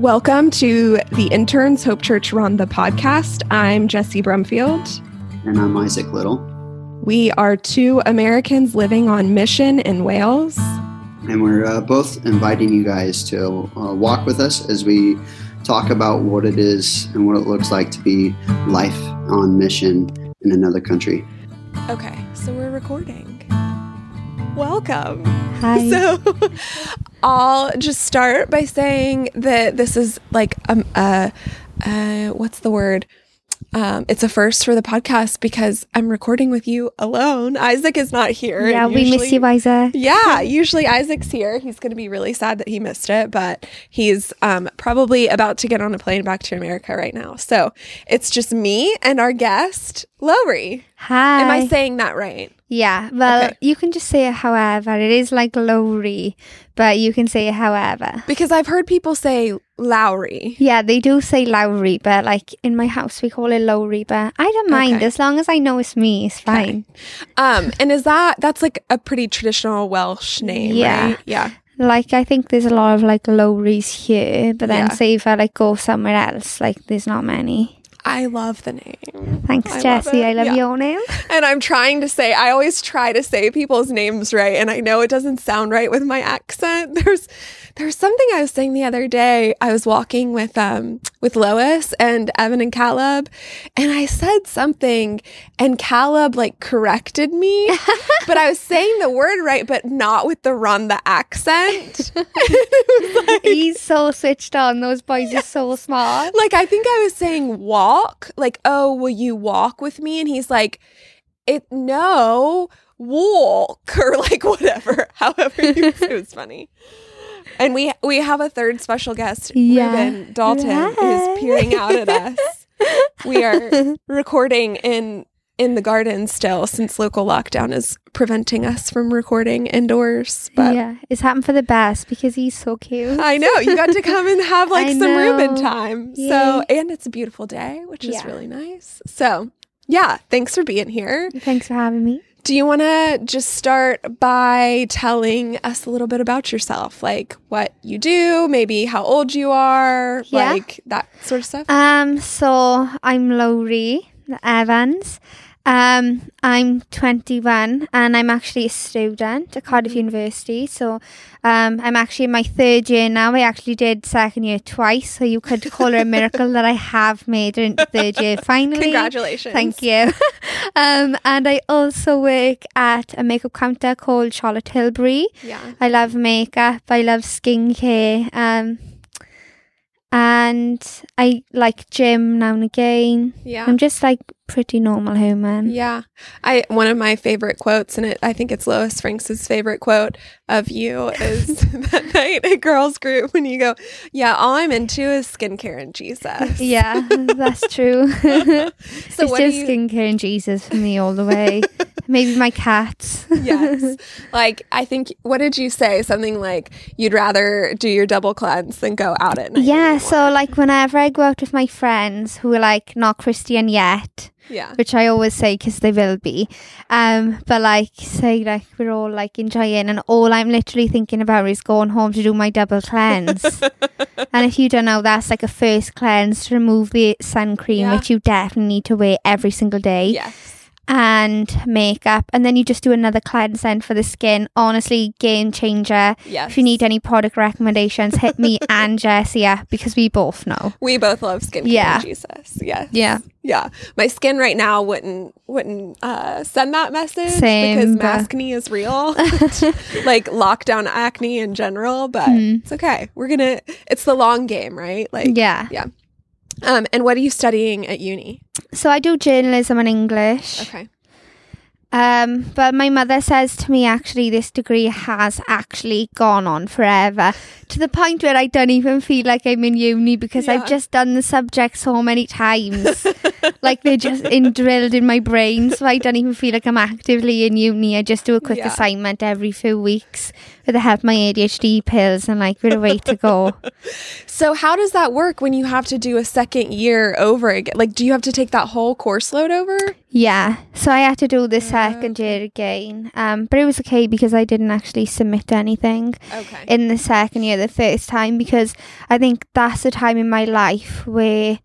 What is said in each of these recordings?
Welcome to the Interns Hope Church Rhondda podcast. I'm Jesse Brumfield. And I'm Isaac Little. We are two Americans living on mission in Wales. And we're uh, both inviting you guys to uh, walk with us as we talk about what it is and what it looks like to be life on mission in another country. Okay, so we're recording. Welcome. Hi. So I'll just start by saying that this is like um uh, uh what's the word? Um, it's a first for the podcast because I'm recording with you alone. Isaac is not here. Yeah, and we miss you, Isaac. Yeah, usually Isaac's here. He's going to be really sad that he missed it, but he's um, probably about to get on a plane back to America right now. So it's just me and our guest, Lowri. Hi. Am I saying that right? yeah, well, Okay. you can just say it however. It is like Lowri, but you can say it however. Because I've heard people say Lowri. Yeah, they do say Lowri, but like in my house, we call it Lowri, but I don't mind. Okay. As long as I know it's me, it's fine. Um, and is that that's like a pretty traditional Welsh name, Yeah. right? Yeah. Like, I think there's a lot of like Lowris here, but then Yeah. say if I like go somewhere else, like there's not many. I love the name. Thanks, I love I love Yeah. your name. And I'm trying to say, I always try to say people's names right, and I know it doesn't sound right with my accent. There's there's something I was saying the other day. I was walking with um with Lois and Evan and Caleb, and I said something, and Caleb like corrected me, but I was saying the word right, but not with the Rhondda accent. Like- He's so switched on. Those boys are so smart. like I think I was saying walk, like, oh, will you walk with me? And he's like, it no, walk or like whatever. However, you, it was funny. And we we have a third special guest, Yeah. Ruben Dalton, Hi. who's peering out at us. We are recording in in the garden still since local lockdown is preventing us from recording indoors. But yeah, it's happened for the best because he's so cute. I know you got to come and have like some Reuben know. time. Yay. So, and it's a beautiful day, which is really nice. So, yeah, thanks for being here. Thanks for having me. Do you want to just start by telling us a little bit about yourself, like what you do, maybe how old you are, Yeah. like that sort of stuff? Um, so I'm Lowri Evans. Um, I'm 21 and I'm actually a student at Cardiff University. So, um, I'm actually in my third year now. I actually did second year twice, so you could call it a miracle that I have made it into third year finally. Congratulations. Thank you. um, and I also work at a makeup counter called Charlotte Tilbury. Yeah. I love makeup. I love skincare. Um, and I like gym now and again. Yeah. I'm just like pretty normal human. Yeah. I one of my favorite quotes and it I think it's Lois Franks's favorite quote of you is that night at girls group when you go, "Yeah, all I'm into is skincare and Jesus." Yeah, that's true. So it's just you skincare and Jesus for me all the way. Maybe my cats. Yes. like I think what did you say? Something like you'd rather do your double cleanse than go out at night. yeah, anymore. so like whenever I go out with my friends who are like not Christian yet, yeah. which I always say because they will be. Um, but like say like we're all like enjoying, and all I'm literally thinking about is going home to do my double cleanse. and if you don't know, that's like a first cleanse to remove the sun cream, Yeah. which you definitely need to wear every single day, Yes. And makeup, and then you just do another cleanse then for the skin. Honestly, game changer. Yes. If you need any product recommendations, hit me and Jesse up because we both know. we both love skincare Yeah. Jesus. Yes. Yeah. Yeah. My skin right now wouldn't wouldn't uh, send that message Same, because maskne is real. like lockdown acne in general, but Mhm. it's okay. We're gonna it's the long game, right? Like yeah Yeah. Um and what are you studying at uni? So I do journalism and English. Okay. Um, but my mother says to me, actually, this degree has actually gone on forever to the point where I don't even feel like I'm in uni because Yeah. I've just done the subject so many times. like they're just in, drilled in my brain. So I don't even feel like I'm actively in uni. I just do a quick Yeah. assignment every few weeks with the help of my ADHD pills and like we're way to go. So how does that work when you have to do a second year over again? Like do you have to take that whole course load over? Yeah, so I had to do the second year again, um, but it was okay because I didn't actually submit anything Okay. in the second year the first time because I think that's the time in my life where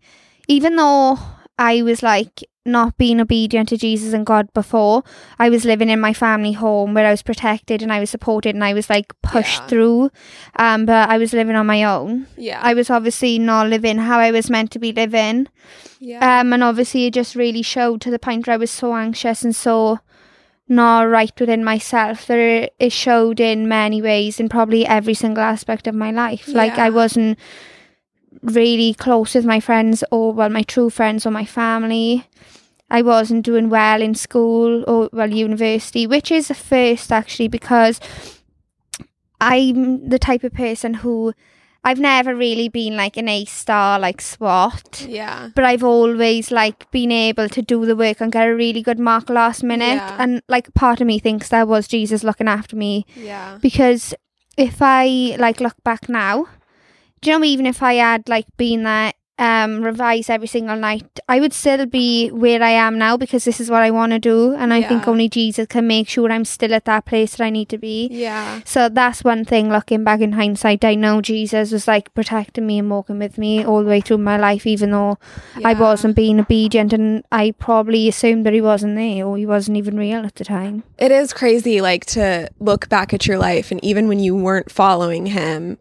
even though I was like not being obedient to Jesus and God before, I was living in my family home where I was protected and I was supported and I was like pushed Yeah. through. Um, but I was living on my own. yeah. I was obviously not living how I was meant to be living. yeah. Um, and obviously it just really showed to the point where I was so anxious and so not right within myself that it, it showed in many ways in probably every single aspect of my life. Like I wasn't really close with my friends or well my true friends or my family. I wasn't doing well in school or well university, which is a first actually because I'm the type of person who I've never really been like an A star like SWAT yeah. but I've always like been able to do the work and get a really good mark last minute. Yeah. And like part of me thinks that was Jesus looking after me Yeah. because if I like look back now, do you know even if I had like been there um revise every single night, I would still be where I am now because this is what I want to do and I think only Jesus can make sure I'm still at that place that I need to be. Yeah. So that's one thing looking back in hindsight, I know Jesus was like protecting me and walking with me all the way through my life, even though I wasn't being obedient and I probably assumed that he wasn't there or he wasn't even real at the time. It is crazy, like to look back at your life, and even when you weren't following him,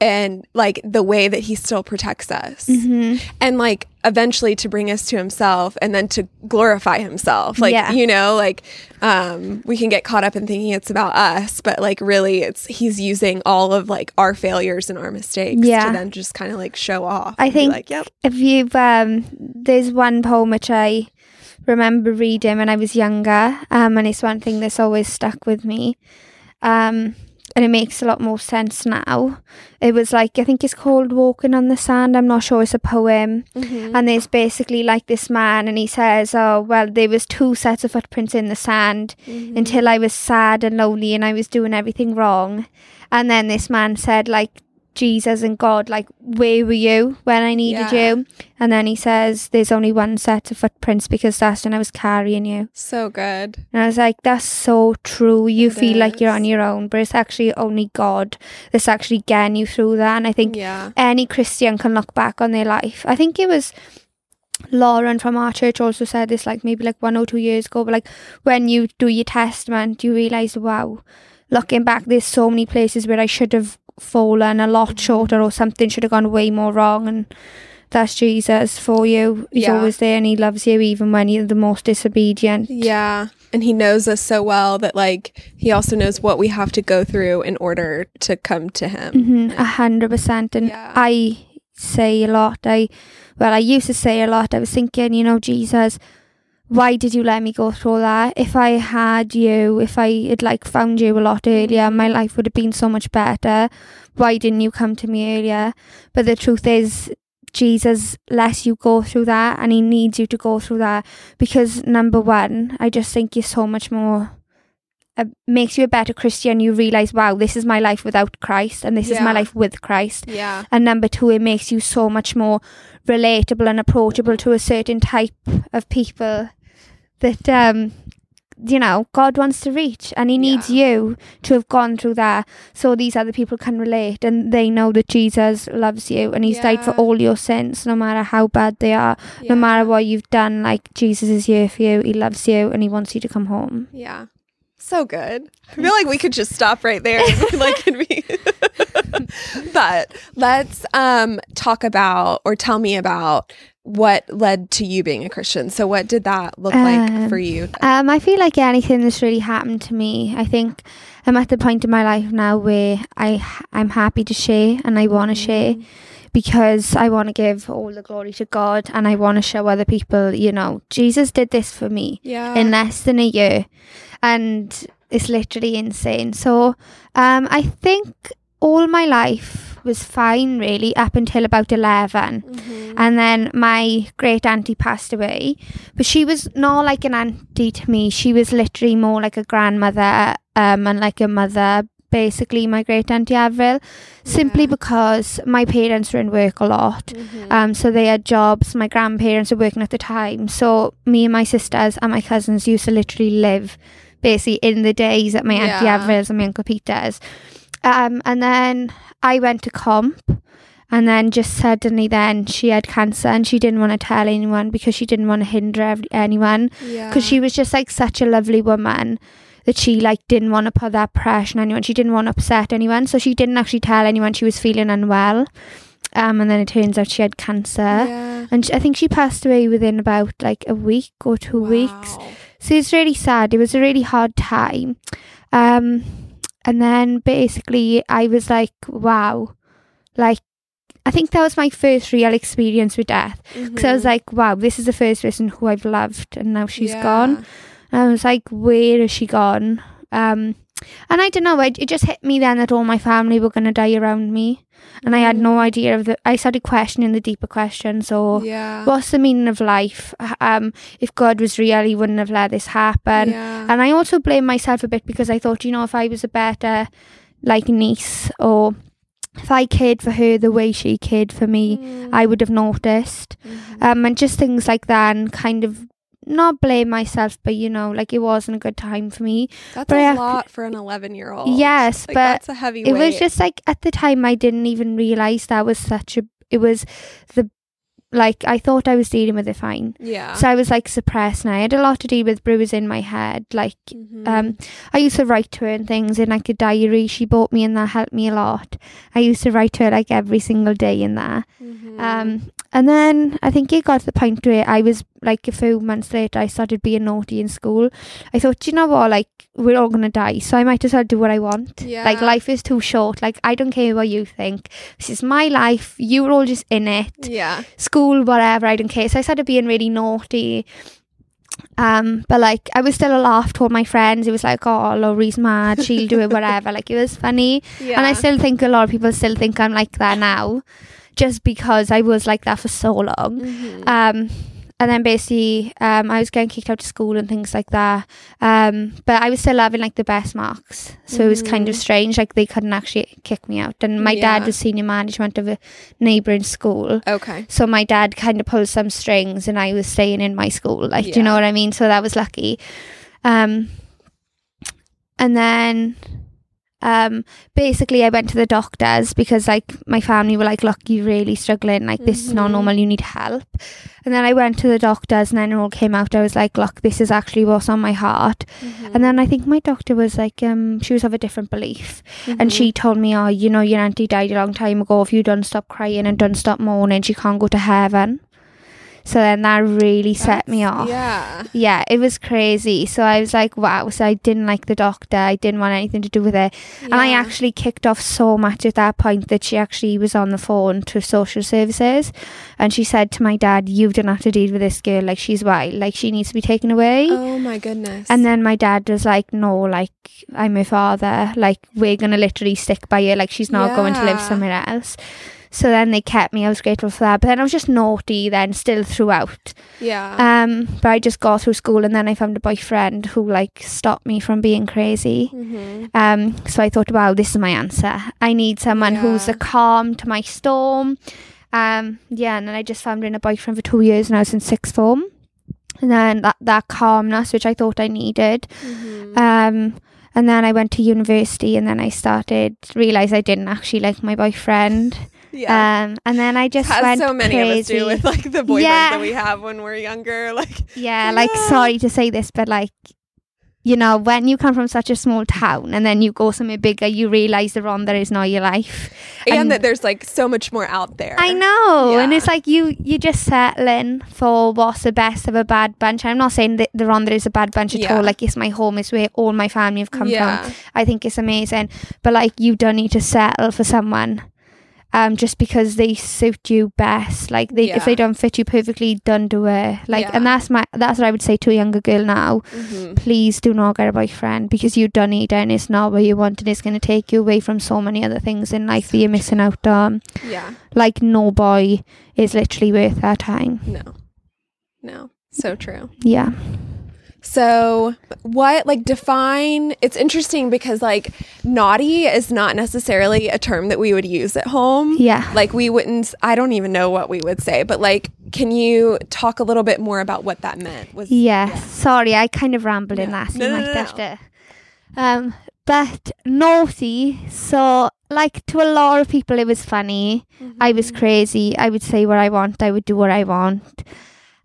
and like the way that he still protects us, Mm-hmm. and like eventually to bring us to himself, and then to glorify himself. Like Yeah. you know, like um, we can get caught up in thinking it's about us, but like really, it's he's using all of like our failures and our mistakes Yeah. to then just kind of like show off. I think like, yep, if you've um there's one poem which I remember reading when I was younger, um, and it's one thing that's always stuck with me. Um and it makes a lot more sense now. It was like I think it's called Walking on the Sand. I'm not sure it's a poem. Mhm. And there's basically like this man and he says, Oh well there was two sets of footprints in the sand Mhm. until I was sad and lonely and I was doing everything wrong. And then this man said, like, Jesus and God, like, where were you when I needed Yeah. you? And then he says, There's only one set of footprints because that's when I was carrying you. so good. And I was like, That's so true. You It feel like you're on your own, but it's actually only God that's actually getting you through that. And I think Yeah, any Christian can look back on their life. I think it was Lauren from our church also said this like maybe like one or two years ago, but like when you do your testament, you realise, wow, looking back, there's so many places where I should have fallen a lot shorter or something should have gone way more wrong and that's Jesus for you. He's Yeah. always there and he loves you even when you're the most disobedient. Yeah. And he knows us so well that like he also knows what we have to go through in order to come to him. hmm A hundred percent. And Yeah. I say a lot. I well, I used to say a lot. I was thinking, you know, Jesus, why did you let me go through that? If I had you, if I had like found you a lot earlier, my life would have been so much better. Why didn't you come to me earlier? But the truth is, Jesus lets you go through that and he needs you to go through that because number one, I just think you're so much more uh, makes you a better Christian. You realize, wow, this is my life without Christ and this is my life with Christ. Yeah. And number two, it makes you so much more relatable and approachable to a certain type of people that um you know God wants to reach and he needs Yeah. you to have gone through that so these other people can relate and they know that Jesus loves you and he's died for all your sins no matter how bad they are yeah. no matter what you've done like Jesus is here for you he loves you and he wants you to come home Yeah. So good. I feel like we could just stop right there. like be but let's um talk about or tell me about what led to you being a Christian. So what did that look like Um, for you? Um, I feel like anything that's really happened to me, I think I'm at the point in my life now where I I'm happy to share and I want to share because I want to give all the glory to God and I want to show other people, you know, Jesus did this for me Yeah. in less than a year, and it's literally insane. So, um, I think all my life was fine really up until about eleven. Mhm. And then my great auntie passed away, but she was not like an auntie to me. She was literally more like a grandmother um, and like a mother basically my great auntie Avril, simply Yeah. because my parents were in work a lot. Mhm. Um, so they had jobs. My grandparents were working at the time. So me and my sisters and my cousins used to literally live basically in the days at my auntie Yeah. Avril's and my uncle Peter's. Um, and then I went to comp. And then just suddenly, then she had cancer, and she didn't want to tell anyone because she didn't want to hinder ev- anyone yeah. because she was just like such a lovely woman that she like didn't want to put that pressure on anyone. She didn't want to upset anyone, so she didn't actually tell anyone she was feeling unwell. Um, and then it turns out she had cancer, Yeah. and sh- I think she passed away within about like a week or two weeks. So it's really sad. It was a really hard time. Um, and then basically I was like, wow, like. I think that was my first real experience with death. Because I was Mhm. like, wow, this is the first person who I've loved, and now she's Yeah. gone. And I was like, where is she gone? Um, and I don't know. It, it just hit me then that all my family were going to die around me, and I had no idea of the. I started questioning the deeper questions. So, Yeah. what's the meaning of life? Um, if God was real, He wouldn't have let this happen. yeah. And I also blame myself a bit because I thought, you know, if I was a better like niece or if I cared for her the way she cared for me, Mm. I would have noticed Mhm. um, and just things like that, and kind of not blame myself, but you know, like it wasn't a good time for me. That's but I a to- lot for an 11 year old. Yes, Like, but that's a heavy it weight. was just like at the time I didn't even realize that was such a. It was the like I thought I was dealing with it fine. yeah. So I was like suppressed and I had a lot to do with bruises in my head. Like Mhm. um I used to write to her and things in like a diary she bought me and that helped me a lot. I used to write to her like every single day in there. Mhm. Um, and then I think it got to the point where I was like a few months later, I started being naughty in school. I thought, you know what? Like, we're all gonna die, so I might as well do what I want. Yeah. Like, life is too short. Like, I don't care what you think. This is my life. You're all just in it. yeah. School, whatever. I don't care. So I started being really naughty. Um, but like I was still a laugh to all my friends. It was like, oh, Lowri's mad. She'll do it, whatever. Like it was funny. Yeah. And I still think a lot of people still think I'm like that now, just because I was like that for so long. Mhm. Um, and then basically, um, I was getting kicked out of school and things like that. Um, but I was still having like the best marks, so it was kind of Mhm. strange. Like they couldn't actually kick me out. And my dad was senior management of a neighbouring school. okay. So my dad kind of pulled some strings, and I was staying in my school. Like, do you know what I mean? So that was lucky. Um, and then, um, basically, I went to the doctors because like my family were like, "Look, you're really struggling. Like, this is not Mhm. normal. You need help." And then I went to the doctors, and then it all came out. I was like, "Look, this is actually what's on my heart." Mhm. And then I think my doctor was like, um, she was of a different belief. And Mhm. she told me, oh, you know, your auntie died a long time ago. If you don't stop crying and don't stop mourning, she can't go to heaven. So then that really set me off. Yeah. Yeah, it was crazy. So I was like, wow. So I didn't like the doctor. I didn't want anything to do with it. And I actually kicked off so much at that point that she actually was on the phone to social services. And she said to my dad, you don't have to deal with this girl. Like, she's wild. Like, she needs to be taken away. Oh my goodness. And then my dad was like, no, like, I'm her father. Like, we're going to literally stick by her. Like, she's not going to live somewhere else. So then they kept me. I was grateful for that. But then I was just naughty then, still throughout. yeah. Um, but I just got through school and then I found a boyfriend who, like, stopped me from being crazy. Mhm. Um, so I thought, wow, this is my answer. I need someone who's a calm to my storm. Um, yeah, and then I just found in a boyfriend for two years and I was in sixth form. And then that, that calmness, which I thought I needed. Mhm. Um, and then I went to university and then I started realize I didn't actually like my boyfriend. Yeah. Um, and then I just went so many crazy. of us do with like the boyfriends Yeah. that we have when we're younger. Like, yeah, like sorry to say this, but like you know, when you come from such a small town and then you go somewhere bigger, you realize the wrong there is not your life. and, And- that there's like so much more out there. I know, and it's like you you just settling for what's the best of a bad bunch. I'm not saying that the Rhondda is a bad bunch at Yeah. all. Like it's my home, it's where all my family have come yeah. from. I think it's amazing, but like you don't need to settle for someone. Um, just because they suit you best, like they if they don't fit you perfectly, don't do it. Like, and that's my that's what I would say to a younger girl now. Mhm. Please do not get a boyfriend because you don't need it and it's not what you want and it's going to take you away from so many other things in life that you're missing out on Yeah. like no boy is literally worth our time. No. No. So true. Yeah. So, what like define it's interesting because like naughty is not necessarily a term that we would use at home. Yeah. Like we wouldn't I don't even know what we would say, but like can you talk a little bit more about what that meant? Was Yes. Sorry, I kind of rambled in Yeah. last. No, no, no, to. Um, but naughty. So, like to a lot of people, it was funny. I was Mm-hmm. crazy. I would say what I want. I would do what I want.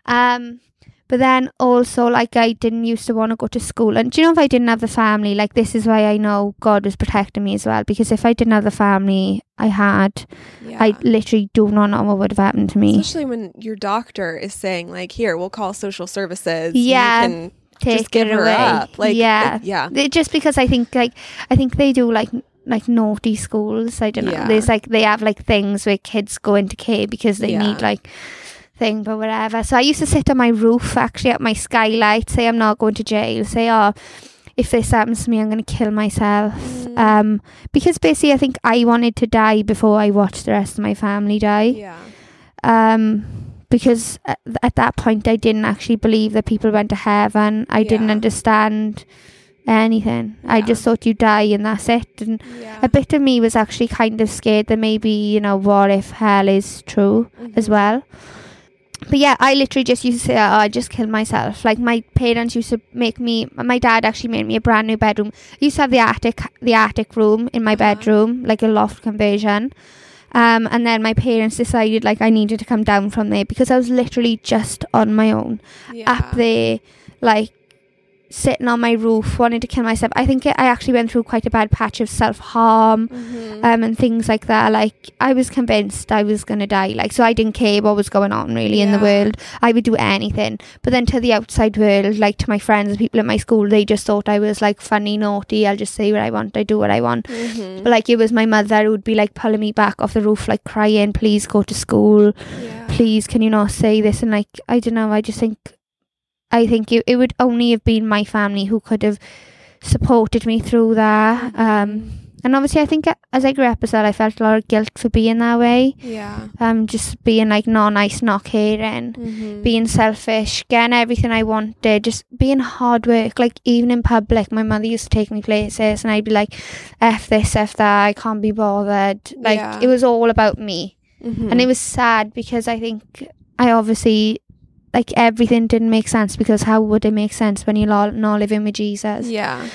Um, but then also, like, I didn't used to want to go to school. And do you know, if I didn't have the family, like, this is why I know God was protecting me as well. Because if I didn't have the family I had, yeah. I literally do not know what would have happened to me. Especially when your doctor is saying like, "Here, we'll call social services." Yeah. Take just give it her away. up. Like, yeah, it- yeah, It- just because I think like I think they do like like naughty schools. I don't know. Yeah. There's like they have like things where kids go into care because they Yeah. need like thing but whatever. So I used to sit on my roof actually at my skylight, say I'm not going to jail, say oh if this happens to me I'm gonna kill myself. Mm. Um because basically I think I wanted to die before I watched the rest of my family die yeah, um, because at, at that point I didn't actually believe that people went to heaven. I didn't understand anything. I just thought you die and that's it. And yeah. a bit of me was actually kind of scared that maybe you know what if hell is true as Mhm. well. But yeah, I literally just used to say, oh, I just killed myself. Like my parents used to make me. My dad actually made me a brand new bedroom. I used to have the attic, the attic room in my Uh-huh. bedroom, like a loft conversion. Um, and then my parents decided like I needed to come down from there because I was literally just on my own yeah. up there, like sitting on my roof, wanting to kill myself. I think I actually went through quite a bad patch of self harm Mhm. um, and things like that. Like I was convinced I was gonna die. Like so, I didn't care what was going on really in the world. I would do anything. But then to the outside world, like to my friends and people at my school, they just thought I was like funny, naughty. I'll just say what I want. I do what I want. Mhm. But like it was my mother who would be like pulling me back off the roof, like crying, "Please go to school. yeah. Please, can you not say this?" And like I don't know. I just think, I think it, it would only have been my family who could have supported me through that. Um, and obviously, I think as I grew up as well, I felt a lot of guilt for being that way. yeah. Um, just being like not nice, not caring, Mhm. being selfish, getting everything I wanted, just being hard work. Like even in public, my mother used to take me places, and I'd be like, "F this, f that. I can't be bothered." Like Yeah. it was all about me, Mhm. and it was sad because I think I obviously. Like everything didn't make sense because how would it make sense when you're not, not living with Jesus? yeah.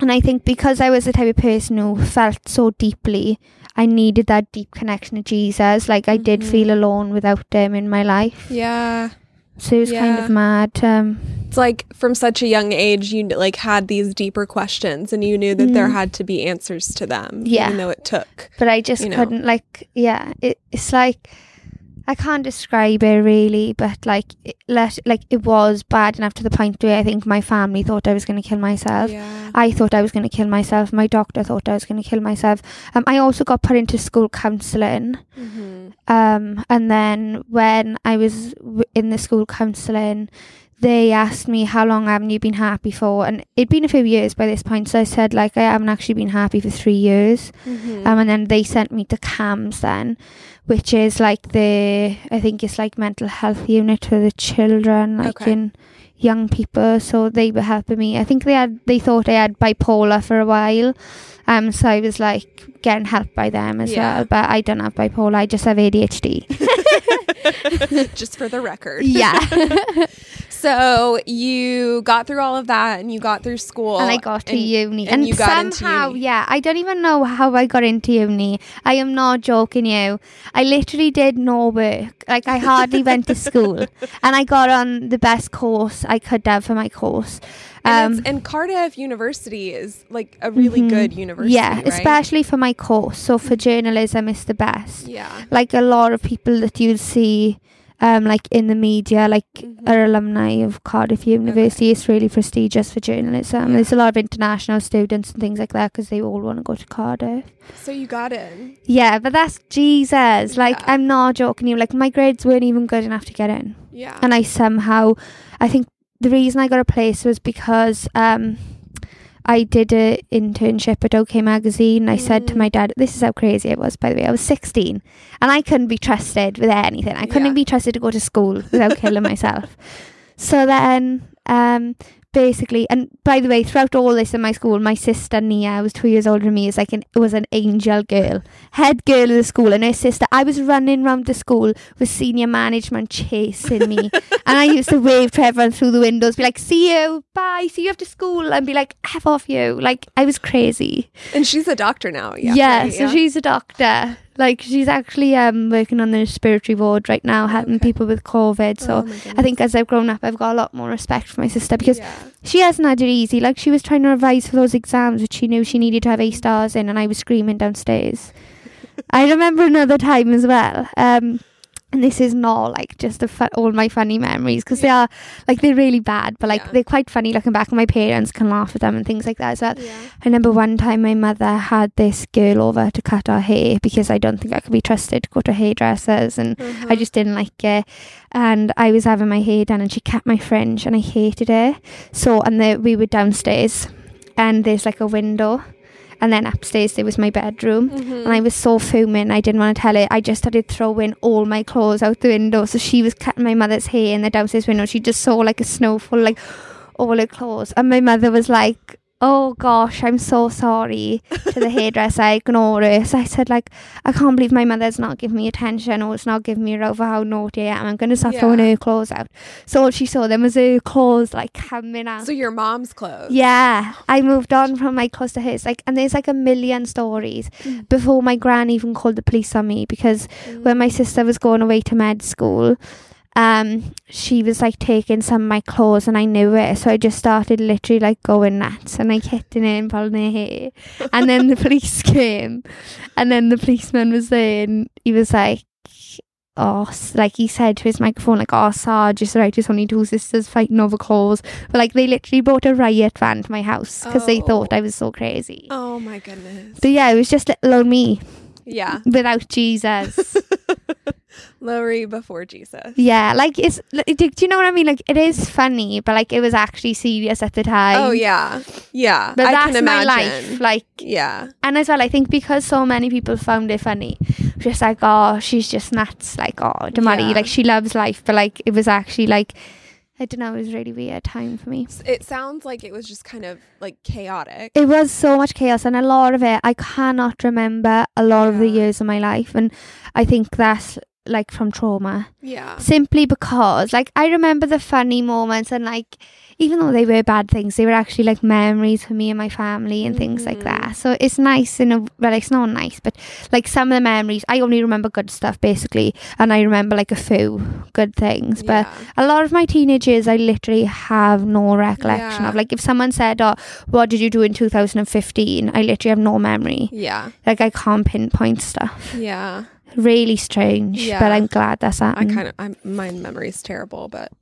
And I think because I was the type of person who felt so deeply, I needed that deep connection to Jesus. Like I did Mhm. feel alone without him in my life. Yeah. So it was kind of mad. Um, It's like from such a young age, you like had these deeper questions, and you knew that there Mm. had to be answers to them. Yeah. even though it took. but I just couldn't like yeah, it, it's like I can't describe it really, but like it, let like it was bad enough to the point where I think my family thought I was going to kill myself. Yeah. I thought I was going to kill myself. My doctor thought I was going to kill myself. Um, I also got put into school counselling. hmm Um, and then when I was w- in the school counselling, they asked me how long haven't you been happy for, and it'd been a few years by this point. So I said like I haven't actually been happy for three years. hmm Um, and then they sent me to CAMHS then, which is like the I think it's like mental health unit for the children, like Okay. in young people. So they were helping me. I think they had they thought I had bipolar for a while. Um, so I was like getting help by them as Yeah. well. But I don't have bipolar. I just have ADHD. Just for the record. yeah. So you got through all of that, and you got through school, and I got to and- uni. and And, you somehow, uni. yeah, I don't even know how I got into uni. I am not joking you. I literally did no work. Like I hardly went to school. And I got on the best course I could have for my course. And, Um, it's- and Cardiff University is like a really mhm. good university. yeah, right? especially for my course. So for journalism it's the best. Yeah. Like a lot of people that you'll see um like in the media, like Mhm. are alumni of Cardiff University. It's really prestigious for journalism. Yeah. There's a lot of international students and things like that because they all want to go to Cardiff. So you got in. Yeah, but that's Jesus. Like, Yeah. I'm not joking you. Like, my grades weren't even good enough to get in. Yeah. And I somehow, I think the reason I got a place was because um, I did an internship at OK Magazine. I said to Mm. my dad, this is how crazy I was, by the way. I was 16 and I couldn't be trusted with anything. I couldn't Yeah. be trusted to go to school without killing myself. So then, um, basically, and by the way, throughout all this in my school, my sister Nia was two years older than me. Is like an was an angel girl, head girl of the school, and her sister. I was running around the school with senior management chasing me, and I used to wave to everyone through the windows, be like, "See you, bye, see you after school," and be like, "Have off you!" Like I was crazy. And she's a doctor now. Yeah. Yeah, right? so she's a doctor. Like she's actually um working on the respiratory ward right now, helping Okay. people with COVID. So Oh I think as I've grown up, I've got a lot more respect for my sister because Yeah. she hasn't had it easy. Like she was trying to revise for those exams, which she knew she needed to have A stars in, and I was screaming downstairs. I remember another time as well. Um, and this is not like just a fu- all my funny memories because they are like they're really bad, but like Yeah. they're quite funny looking back. And my parents can laugh at them and things like that as well. Yeah. I remember one time my mother had this girl over to cut our hair because I don't think I could be trusted to go to hairdressers and Uh-huh. I just didn't like it. And I was having my hair done and she cut my fringe and I hated it. So, and the, we were downstairs and there's like a window. And then upstairs there was my bedroom. Mhm. And I was so fuming, I didn't want to tell her. I just started throwing all my clothes out the window. So she was cutting my mother's hair in the downstairs window. She just saw like a snowfall, like all her clothes. And my mother was like, Oh gosh, I'm so sorry to the hairdresser. I ignore her. So I said, like, I can't believe my mother's not giving me attention or it's not giving me a row how naughty I am. I'm going to start throwing her clothes out. So all she saw them was her clothes like coming out. So your mom's clothes. Yeah, I moved on from my clothes to hers. Like, and there's like a million stories Mm. before my gran even called the police on me because when my sister was going away to med school, um, she was like taking some of my clothes and I knew it, so I just started literally like going nuts and like hitting her and pulling her hair. And then the police came, and then the policeman was there and he was like. Oh, like he said to his microphone, like, "Oh, Sarge, it's right. It's only two sisters fighting over clothes." But like, they literally brought a riot van to my house because they Oh. thought I was so crazy. Oh my goodness. But yeah, it was just little old me Yeah. without Jesus. Lowri before Jesus. Yeah, like it's. Do, do you know what I mean? Like it is funny, but like it was actually serious at the time. Oh yeah. Yeah. but I that's can my imagine. life. Like, Yeah. and as well, I think because so many people found it funny, just like, oh, she's just nuts. Like, oh, Damari, Yeah. like she loves life, but like it was actually like, I don't know, it was a really weird time for me. It sounds like it was just kind of like chaotic. It was so much chaos, and a lot of it I cannot remember a lot of the years of my life, and I think that's like from trauma. yeah. simply because like I remember the funny moments and like even though they were bad things they were actually like memories for me and my family and things like Mhm. that so it's nice in a well it's not nice but like some of the memories I only remember good stuff basically and I remember like a few good things but yeah. a lot of my teenage years I literally have no recollection Yeah. of like if someone said oh what did you do in 2015 I literally have no memory Yeah. like I can't pinpoint stuff Yeah. Really strange Yeah. but I'm glad that's that. I happened kind of I'm my memory's terrible, but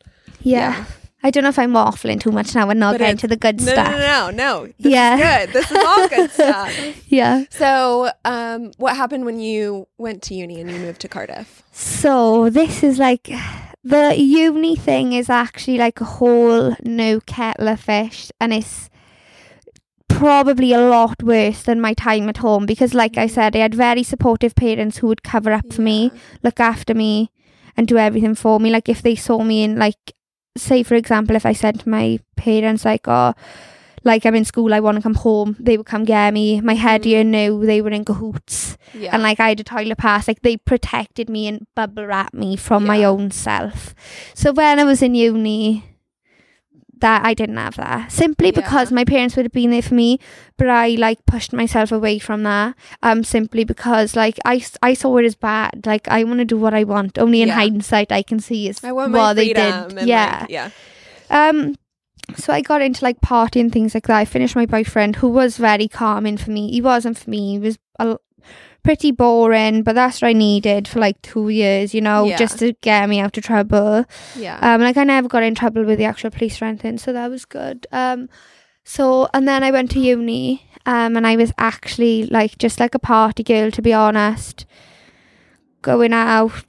yeah. I don't know if I'm waffling too much now and not But getting to the good No, stuff. no, no, no, no. This Yeah. is good. This is all good stuff. Yeah. So, um, what happened when you went to uni and you moved to Cardiff? So this is like the uni thing is actually like a whole new kettle of fish and it's probably a lot worse than my time at home because like I said I had very supportive parents who would cover up for me, look after me and do everything for me. Like if they saw me in like say for example if I said to my parents like oh like I'm in school I want to come home they would come get me my head Mhm. year knew they were in cahoots Yeah. and like I had a toilet pass like they protected me and bubble wrapped me from my own self so when I was in uni that I didn't have that simply Yeah. because my parents would have been there for me but I like pushed myself away from that um simply because like I, I saw it as bad like I want to do what I want only in Yeah. hindsight I can see is what they did yeah like, yeah. um, so I got into like party and things like that. I finished my boyfriend, who was very calming for me. He wasn't for me. He was a, pretty boring, but that's what I needed for like two years, you know, Yeah. just to get me out of trouble. Yeah. Um, like I never got in trouble with the actual police or anything, so that was good. Um, so and then I went to uni. Um, and I was actually like just like a party girl, to be honest, going out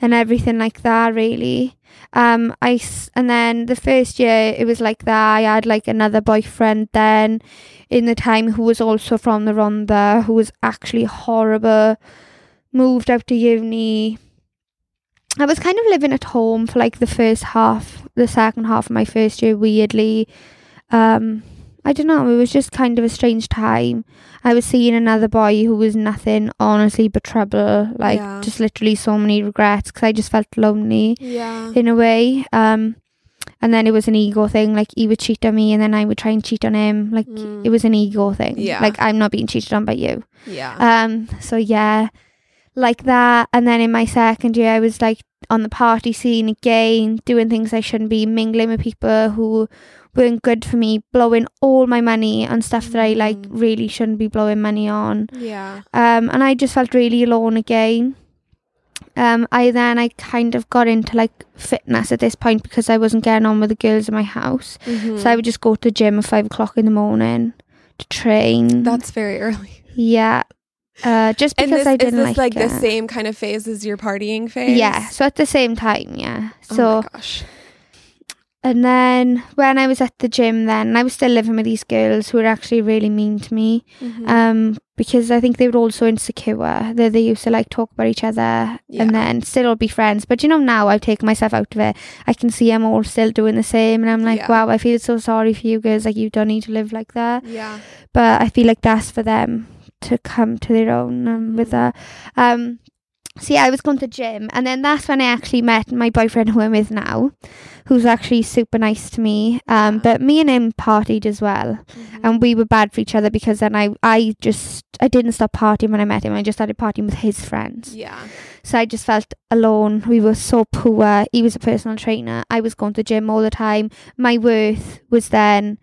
and everything like that. Really. Um, I s- and then the first year it was like that. I had like another boyfriend then in the time who was also from the Rhondda, who was actually horrible. Moved out to uni. I was kind of living at home for like the first half, the second half of my first year. Weirdly, um, I don't know. It was just kind of a strange time. I was seeing another boy who was nothing, honestly, but trouble. Like Yeah. just literally so many regrets because I just felt lonely Yeah. in a way. Um, and then it was an ego thing. Like he would cheat on me, and then I would try and cheat on him. Like Mm. it was an ego thing. Yeah. Like I'm not being cheated on by you. Yeah. Um, so yeah, like that. And then in my second year, I was like on the party scene again, doing things I shouldn't be, mingling with people who weren't good for me, blowing all my money on stuff that I like Mm. really shouldn't be blowing money on. yeah. Um, and I just felt really alone again. Um, I then I kind of got into like fitness at this point because I wasn't getting on with the girls in my house. Mhm. So I would just go to the gym at five o'clock in the morning to train. That's very early. yeah. Uh, just because this, I is didn't this like, like the same kind of phase as your partying phase? Yeah. So at the same time, yeah. Oh So my gosh. And then when I was at the gym, then I was still living with these girls who were actually really mean to me. Mhm. Um, because I think they were also insecure. They they used to like talk about each other Yeah. and then still be friends. But you know, now I've taken myself out of it. I can see I'm all still doing the same, and I'm like, Yeah. wow, I feel so sorry for you girls. Like you don't need to live like that. yeah. But I feel like that's for them to come to their own um, with that. Um, so yeah, I was going to gym, and then that's when I actually met my boyfriend who I'm with now, who's actually super nice to me. Um, but me and him partied as well Mhm. and we were bad for each other because then I I just I didn't stop partying when I met him. I just started partying with his friends. yeah. So I just felt alone. We were so poor. He was a personal trainer. I was going to gym all the time. My worth was then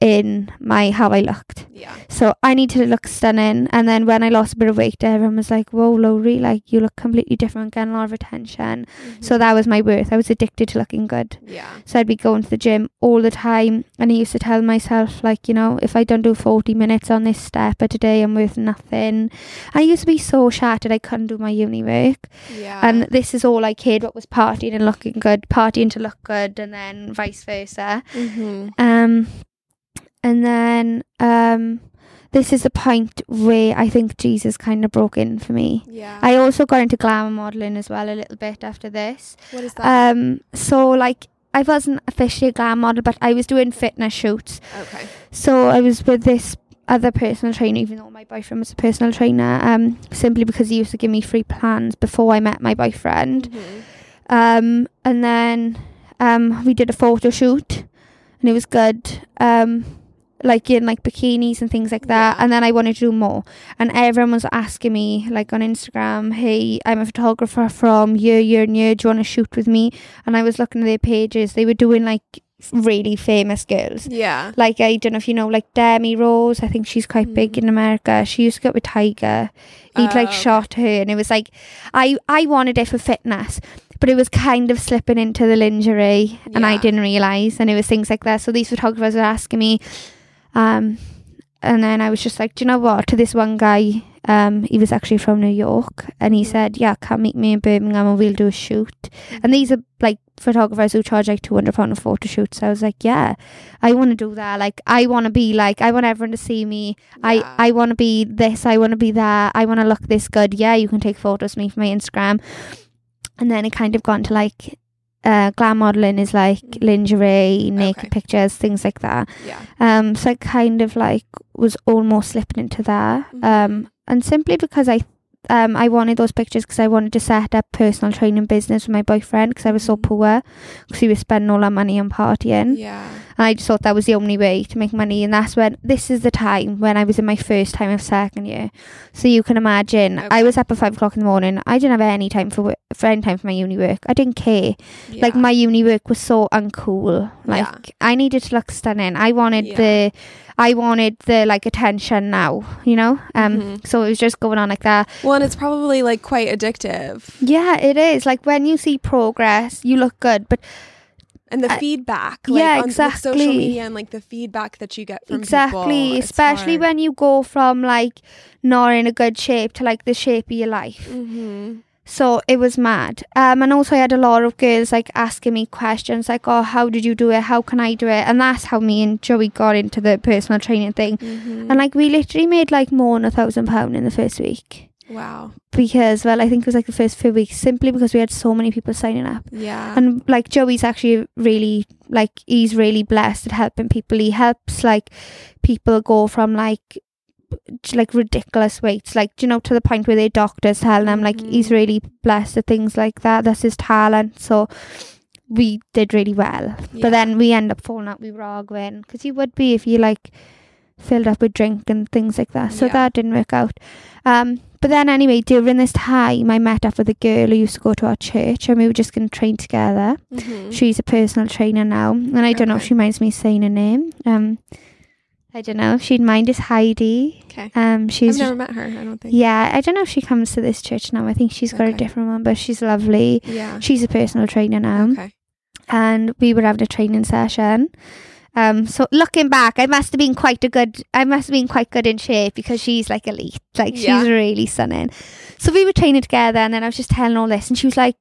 in my how I looked. Yeah. So I needed to look stunning. And then when I lost a bit of weight, everyone was like, "Whoa, Lowri, like you look completely different, getting a lot of attention." So Mhm. that was my worth. I was addicted to looking good. yeah. So I'd be going to the gym all the time. And I used to tell myself, like, you know, if I don't do 40 minutes on this step a day, I'm worth nothing. I used to be so shattered I couldn't do my uni work. Yeah. And this is all I cared what was partying and looking good, partying to look good, and then vice versa. Mhm. Um, and then um, this is the point where I think Jesus kind of broke in for me. yeah. I also got into glamour modeling as well a little bit after this. what is that? Um, so like I wasn't officially a glam model, but I was doing fitness shoots. okay. So I was with this other personal trainer, even though my boyfriend was a personal trainer. Um, simply because he used to give me free plans before I met my boyfriend. Mhm. Um, and then um, we did a photo shoot, and it was good. Um, like in like bikinis and things like that. Yeah. And then I wanted to do more, and everyone was asking me like on Instagram, "Hey, I'm a photographer from year, year, and year. Do you want to shoot with me?" And I was looking at their pages. They were doing like really famous girls. Yeah. Like I don't know if you know, like Demi Rose. I think she's quite big Mm. in America. She used to go with Tiger. He'd Oh, like shot her, and it was like I I wanted it for fitness, but it was kind of slipping into the lingerie, and I didn't realize, and it was things like that. So these photographers were asking me, um, and then I was just like, do you know what? To this one guy, um, he was actually from New York, and he Mhm. said, yeah, come meet me in Birmingham, and we'll do a shoot. And these are like photographers who charge like two hundred pound a photo shoot. So I was like, yeah, I want to do that. Like, I want to be like, I want everyone to see me. Yeah. I I want to be this. I want to be that. I want to look this good. Yeah, you can take photos of me for my Instagram. And then it kind of got into like, uh, glam modeling is like lingerie, naked Okay. pictures, things like that. yeah. Um, so I kind of like was almost slipping into that. Mhm. Um, and simply because I, um, I wanted those pictures because I wanted to set up personal training business with my boyfriend because I was so Mhm. poor because he was spending all our money on partying. Yeah. And I just thought that was the only way to make money. And that's when, this is the time when I was in my first time of second year. So you can imagine, I was up at five o'clock in the morning. I didn't have any time for, work, for any time for my uni work. I didn't care. Like my uni work was so uncool. Like Yeah. I needed to look stunning. I wanted Yeah. the, I wanted the like attention now, you know? Um, Mhm. so it was just going on like that. Well, and it's probably like quite addictive. Yeah, it is. Like when you see progress, you look good, but And the Uh, feedback, like yeah, on with social media and like the feedback that you get from exactly people, especially when you go from like not in a good shape to like the shape of your life hmm so it was mad um and also i had a lot of girls like asking me questions like oh how did you do it how can i do it and that's how me and joey got into the personal training thing hmm and like we literally made like more than a thousand pound in the first week Wow. because, well, I think it was like the first few weeks simply because we had so many people signing up. Yeah. And like Joey's actually really like he's really blessed at helping people. He helps like people go from like like ridiculous weights, like you know, to the point where their doctors tell them like he's Mhm. really blessed at things like that. That's his talent. So we did really well. Yeah. But then we end up falling out We were arguing because you would be if you like filled up with drink and things like that. So Yeah. that didn't work out. Um, but then anyway, during this time, I met up with a girl who used to go to our church, and we were just going to train together. Mhm. She's a personal trainer now, and I don't know if she minds me saying her name. Um, I don't know if she'd mind. Is Heidi? Okay. Um, I've she's never met her. I don't think. yeah. I don't know if she comes to this church now. I think she's got a different one, but she's lovely. Yeah. She's a personal trainer now Okay. and we were having a training session. Um, so looking back, I must have been quite a good. I must have been quite good in shape because she's like elite, like Yeah. she's really stunning. So we were training together, and then I was just telling all this, and she was like,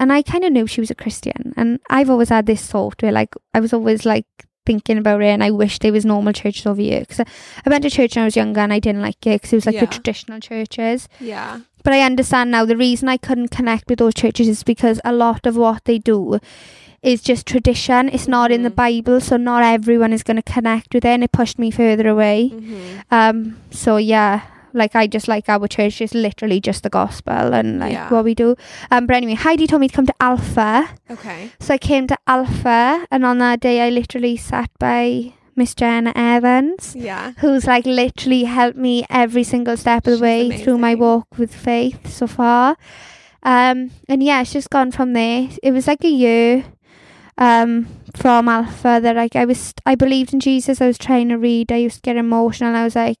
and I kind of knew she was a Christian, and I've always had this thought where like I was always like thinking about it, and I wish there was normal churches over here because I, I went to church when I was younger, and I didn't like it because it was like Yeah. the traditional churches. Yeah. But I understand now the reason I couldn't connect with those churches is because a lot of what they do is just tradition. It's not in the Mhm. Bible, so not everyone is going to connect with it, and it pushed me further away. hmm Um, so yeah, like I just like our church is literally just the gospel and like Yeah. what we do. Um, but anyway, Heidi told me to come to Alpha, Okay. so I came to Alpha, and on that day I literally sat by Miss Jenna Evans Yeah. who's like literally helped me every single step of the She's way through my walk with faith so far. Um, and yeah, it's just gone from there. It was like a year um, from Alpha that like I was, I believed in Jesus. I was trying to read. I used to get emotional. I was like,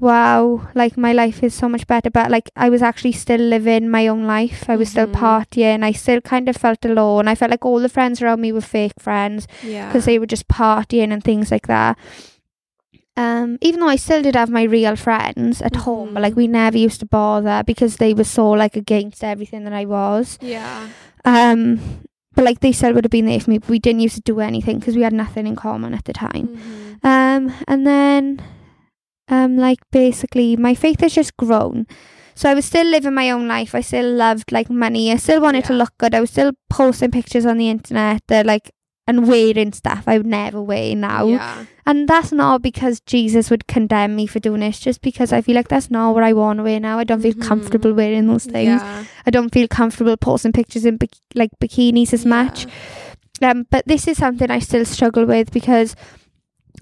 wow, like my life is so much better. But like I was actually still living my own life. I was still Mhm. partying. I still kind of felt alone. I felt like all the friends around me were fake friends Yeah. because they were just partying and things like that. Um, even though I still did have my real friends at home, but like we never used to bother because they were so like against everything that I was. Yeah. Um, but like they still would have been there for me, but we didn't used to do anything because we had nothing in common at the time. Mhm. Um, and then, um, like basically my faith has just grown. So I was still living my own life. I still loved like money. I still wanted to look good. I was still posting pictures on the internet that like and wearing stuff I would never wear now. Yeah. And that's not because Jesus would condemn me for doing this, just because I feel like that's not what I want to wear now. I don't feel Mhm. comfortable wearing those things. Yeah. I don't feel comfortable posting pictures in bik- like bikinis as much. Um, but this is something I still struggle with because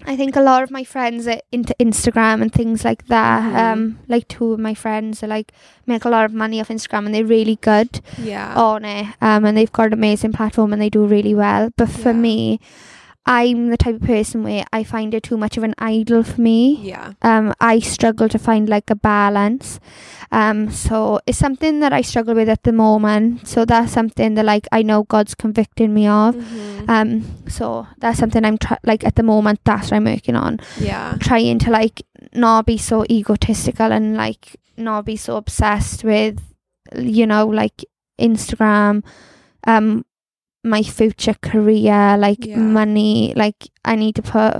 I think a lot of my friends are into Instagram and things like that. Mhm. Um, like two of my friends are like make a lot of money off Instagram and they're really good Yeah. on it. Um, and they've got an amazing platform and they do really well. But for Yeah. me, I'm the type of person where I find it too much of an idol for me Yeah. um, I struggle to find like a balance. Um, so it's something that I struggle with at the moment. So that's something that like I know God's convicting me of. Mhm. Um, so that's something I'm try- like at the moment. That's what I'm working on, Yeah. trying to like not be so egotistical and like not be so obsessed with, you know, like Instagram, um, my future career, like Yeah. money. Like I need to put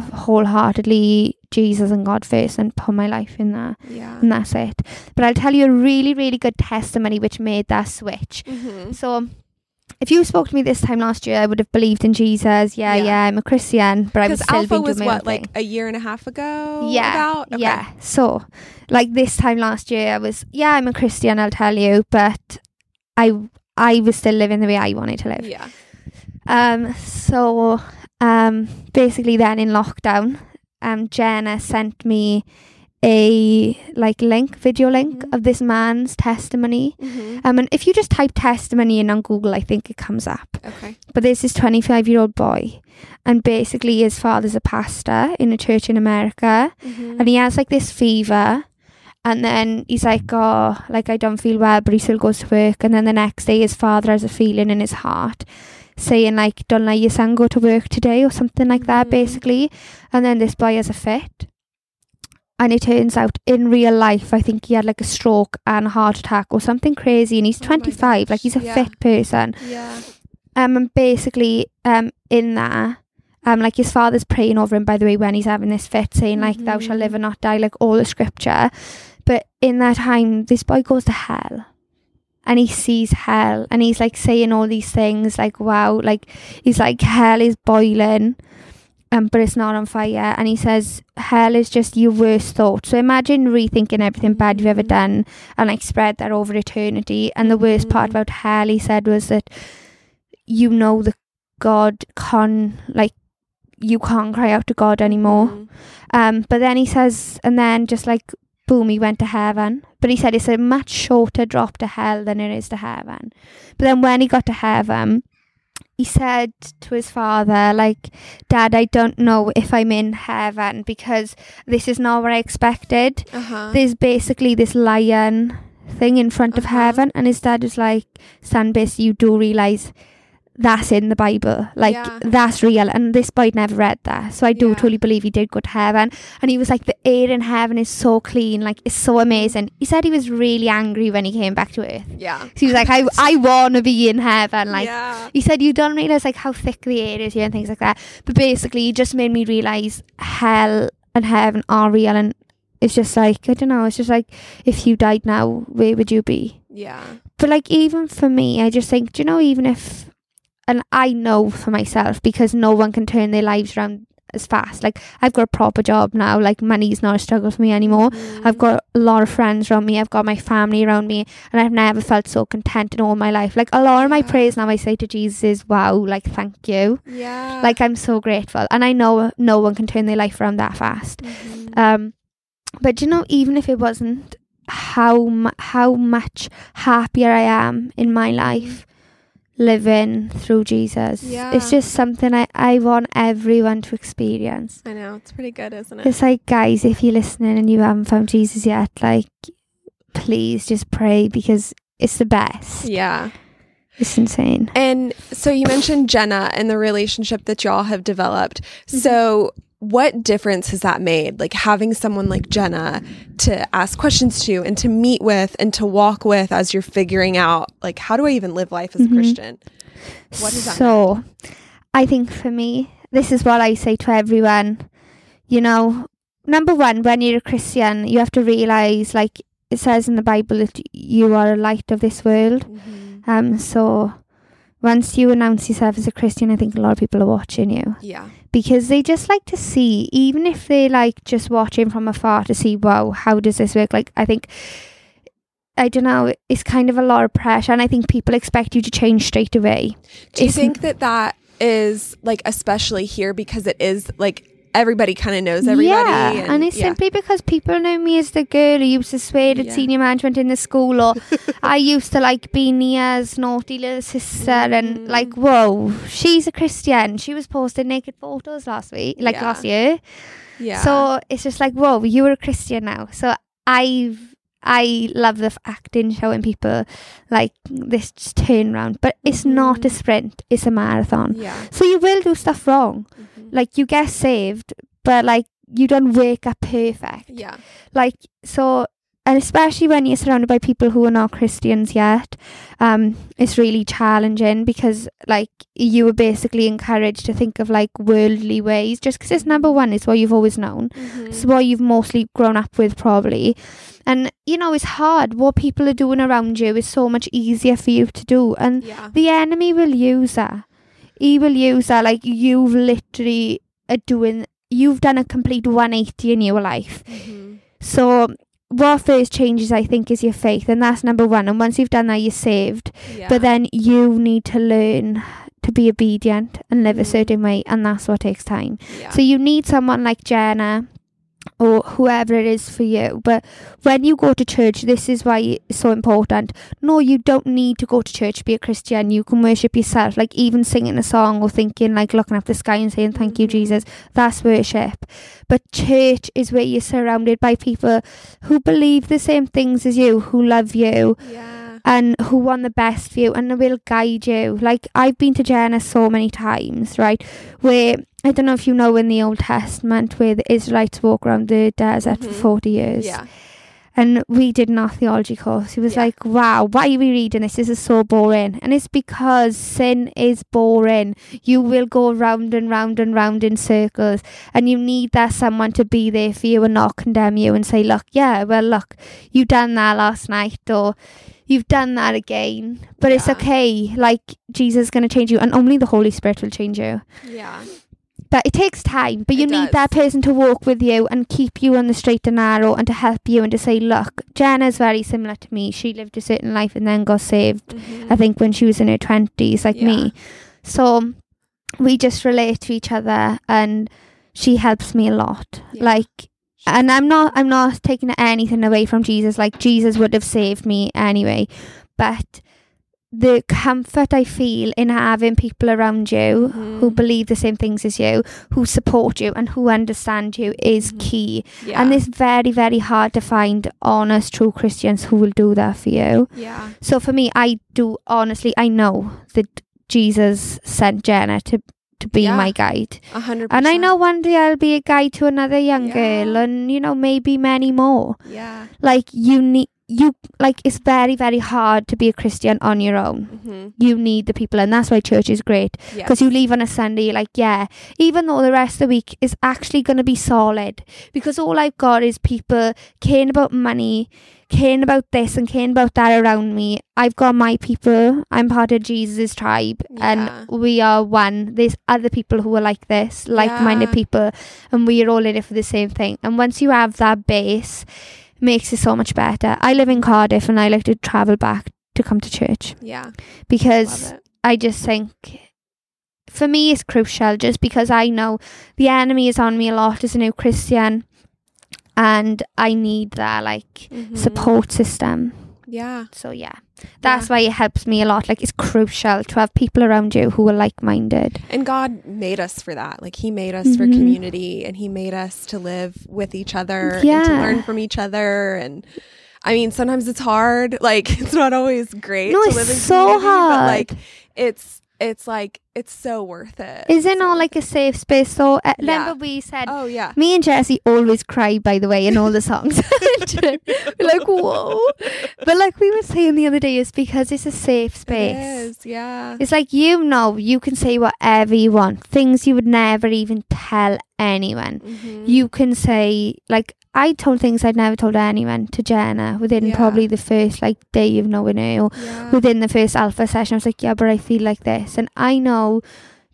wholeheartedly Jesus and God first and put my life in that. Yeah. And that's it. But I'll tell you a really, really good testimony which made that switch. Mhm. So if you spoke to me this time last year, I would have believed in Jesus. Yeah, Yeah. yeah, I'm a Christian, but I was still Alpha was what, like a year and a half ago? Yeah, About? Okay. Yeah. So, like this time last year, I was yeah, I'm a Christian. I'll tell you, but I I was still living the way I wanted to live. Yeah. Um. So, um. Basically, then in lockdown, um, Jenna sent me a like link, video link Mhm. of this man's testimony. Mhm. Um, and if you just type testimony in on Google, I think it comes up. Okay. But there's this 25 year old boy, and basically his father's a pastor in a church in America, Mhm. and he has like this fever. And then he's like, oh, like I don't feel well, but he still goes to work. And then the next day, his father has a feeling in his heart saying, like, don't let your son go to work today, or something like that, Mhm. basically. And then this boy has a fit. And it turns out in real life, I think he had like a stroke and a heart attack or something crazy. And he's Oh 25, like he's a yeah. fit person. Yeah. Um, and basically, um, in that, um, like his father's praying over him, by the way, when he's having this fit, saying like, "Thou shalt Mhm. live and not die," like all the scripture. But in that time, this boy goes to hell. And he sees hell and he's like saying all these things like wow like he's like hell is boiling um, but it's not on fire. And he says, hell is just your worst thought. So imagine rethinking everything bad you've ever Mhm. done and like spread that over eternity. And the worst part Mhm. about hell, he said, was that you know that God can, like, you can't cry out to God anymore. Mhm. Um, but then he says, and then just like, boom, he went to heaven. But he said it's a much shorter drop to hell than it is to heaven. But then when he got to heaven, he said to his father, like, Dad, I don't know if I'm in heaven because this is not what I expected. Uh-huh. There's basically this lion thing in front of Uh-huh. heaven. And his dad was like, Sandbase, you do realise that's in the Bible. Like, Yeah. that's real. And this boy never read that. So I do Yeah. totally believe he did go to heaven. And he was like, the air in heaven is so clean. Like, it's so amazing. He said he was really angry when he came back to earth. yeah. So he was like, I, I want to be in heaven. Like, yeah. he said you don't realise like how thick the air is here and things like that. But basically, it just made me realise hell and heaven are real, and it's just like I don't know. It's just like if you died now, where would you be? Yeah. But like even for me, I just think, do you know, even if, and I know for myself because no one can turn their lives around as fast. Like I've got a proper job now. Like money's not a struggle for me anymore. Mhm. I've got a lot of friends around me. I've got my family around me, and I've never felt so content in all my life. Like a lot of my prayers now, I say to Jesus is, "Wow, like thank you." Yeah. Like I'm so grateful, and I know no one can turn their life around that fast. Mhm. Um, but you know, even if it wasn't, how mu- how much happier I am in my life living through Jesus. Yeah. It's just something I I want everyone to experience. I know. It's pretty good, isn't it? It's like, guys, if you're listening and you haven't found Jesus yet, like, please just pray because it's the best. Yeah. It's insane. And so you mentioned Jenna and the relationship that y'all have developed. Mm-hmm. So what difference has that made? Like having someone like Jenna to ask questions to and to meet with and to walk with as you're figuring out like how do I even live life as a Christian? What does that so, I think for me, this is what I say to everyone. You know, number one, when you're a Christian, you have to realize, like it says in the Bible, that you are a light of this world. Mhm. Um, so once you announce yourself as a Christian, I think a lot of people are watching you Yeah. Because they just like to see, even if they like just watching from afar to see, wow, how does this work? Like, I think. I don't know, it's kind of a lot of pressure, and I think people expect you to change straight away. Do you It's- think that that is like especially here because it is like everybody kind of knows everybody Yeah, and, it's yeah. simply because people know me as the girl who used to swear at Yeah. senior management in the school, or I used to like be Nia's naughty little sister, Mm. and like, whoa, she's a Christian. She was posting naked photos last week, like Yeah. last year. yeah. So it's just like, whoa, you are a Christian now. So I've. I love the acting, showing people like this turnaround, but it's not a Mhm. sprint; it's a marathon. yeah. So you will do stuff wrong, Mhm. like you get saved, but like you don't wake up perfect. Yeah. Like so and especially when you're surrounded by people who are not Christians yet, um, it's really challenging because like you were basically encouraged to think of like worldly ways just because it's number one, it's what you've always known. Mhm. It's what you've mostly grown up with probably. And you know, it's hard. What people are doing around you is so much easier for you to do. And Yeah. the enemy will use that. He will use that. Like you've literally are doing, you've done a complete 180 in your life. Mhm. So what first changes, I think, is your faith, and that's number one. And once you've done that, you're saved. Yeah. But then you need to learn to be obedient and live a Mhm. certain way, and that's what takes time. yeah. So you need someone like Jenna or whoever it is for you. But when you go to church, this is why it's so important. No, you don't need to go to church to be a Christian. You can worship yourself, like even singing a song or thinking, like looking up the sky and saying, Thank you, Mhm. Jesus. That's worship. But church is where you're surrounded by people who believe the same things as you, who love you, yeah. And who want the best for you and they will guide you. Like I've been to Jenna so many times, right? Where I don't know if you know in the Old Testament where the Israelites walk around the desert for Mhm. 40 years. Yeah. and we did an theology course. He was Yeah. like, "Wow, why are we reading this? This is so boring." And it's because sin is boring. You will go round and round and round in circles, and you need that someone to be there for you and not condemn you and say, "Look, yeah, well, look, you done that last night," or "You've done that again." But it's okay. Like Jesus is going to change you, and only the Holy Spirit will change you. Yeah. But it takes time. But you It need does. that person to walk with you and keep you on the straight and narrow and to help you and to say, look, Jenna's very similar to me. She lived a certain life and then got saved, Mhm. I think, when she was in her 20s, like Yeah. me. So we just relate to each other and she helps me a lot. Yeah. Like, and I'm not, I'm not taking anything away from Jesus. Like, Jesus would have saved me anyway. But the comfort I feel in having people around you who Mhm. believe the same things as you, who support you, and who understand you is Mhm. key. yeah. And it's very, very hard to find honest, true Christians who will do that for you. yeah. So for me, I do honestly, I know that Jesus sent Jenna to to be Yeah. my guide, hundred and I know one day I'll be a guide to another young Yeah. girl, and you know maybe many more. Yeah. Like you need. You like it's very very hard to be a Christian on your own. Mm-hmm. You need the people, and that's why church is great because you leave on a Sunday, you're like, yeah, even though the rest of the week is actually going to be solid, because all I've got is people caring about money, caring about this and caring about that around me. I've got my people. I'm part of Jesus' tribe, Yeah. and we are one. There's other people who are like this, like-minded Yeah. people, and we are all in it for the same thing. And once you have that base, it makes it so much better. I live in Cardiff, and I like to travel back to come to church Yeah. because. I just think for me it's crucial just because I know the enemy is on me a lot as a new Christian and I need that like Mhm. support system. Yeah. So yeah. That's why it helps me a lot. Like it's crucial to have people around you who are like minded. And God made us for that. Like He made us for Mhm. community and He made us to live with each other and to learn from each other. And I mean, sometimes it's hard. Like it's not always great No, to it's live in so community, hard. but like it's it's like it's so worth it. Is it not like a safe space? So uh, Yeah. remember we said Oh yeah. me and Jesse always cry by the way in all the songs. We're like whoa. But like we were saying the other day, it's because it's a safe space. It is, yeah. It's like you know you can say whatever you want, things you would never even tell anyone. Mhm. You can say like I told things I'd never told anyone to Jenna within Yeah. probably the first like day of knowing her or yeah. within the first alpha session. I was like, yeah, but I feel like this, and I know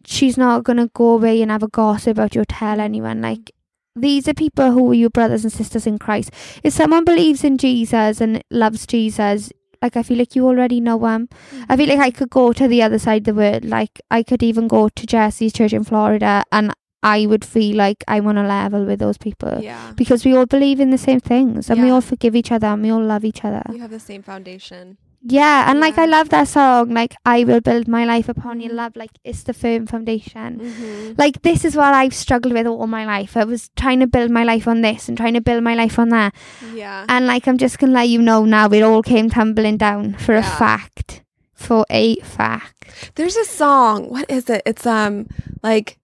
she's not gonna go away and have a gossip about you or tell anyone. Like these are people who are your brothers and sisters in Christ. If someone believes in Jesus and loves Jesus. Like I feel like you already know him. I mm. feel like I could go to the other side of the world. Like I could even go to Jesse's church in Florida and I would feel like I'm on a level with those people. yeah. Because we all believe in the same things and we all forgive each other and we all love each other. You have the same foundation. Yeah, and like I love that song, like I will build my life upon your Mhm. love, like it's the firm foundation. Mm-hmm. Like this is what I've struggled with all my life. I was trying to build my life on this and trying to build my life on that. Yeah. And like I'm just gonna let you know now it all came tumbling down for a fact. For a fact. There's a song. What is it? It's um like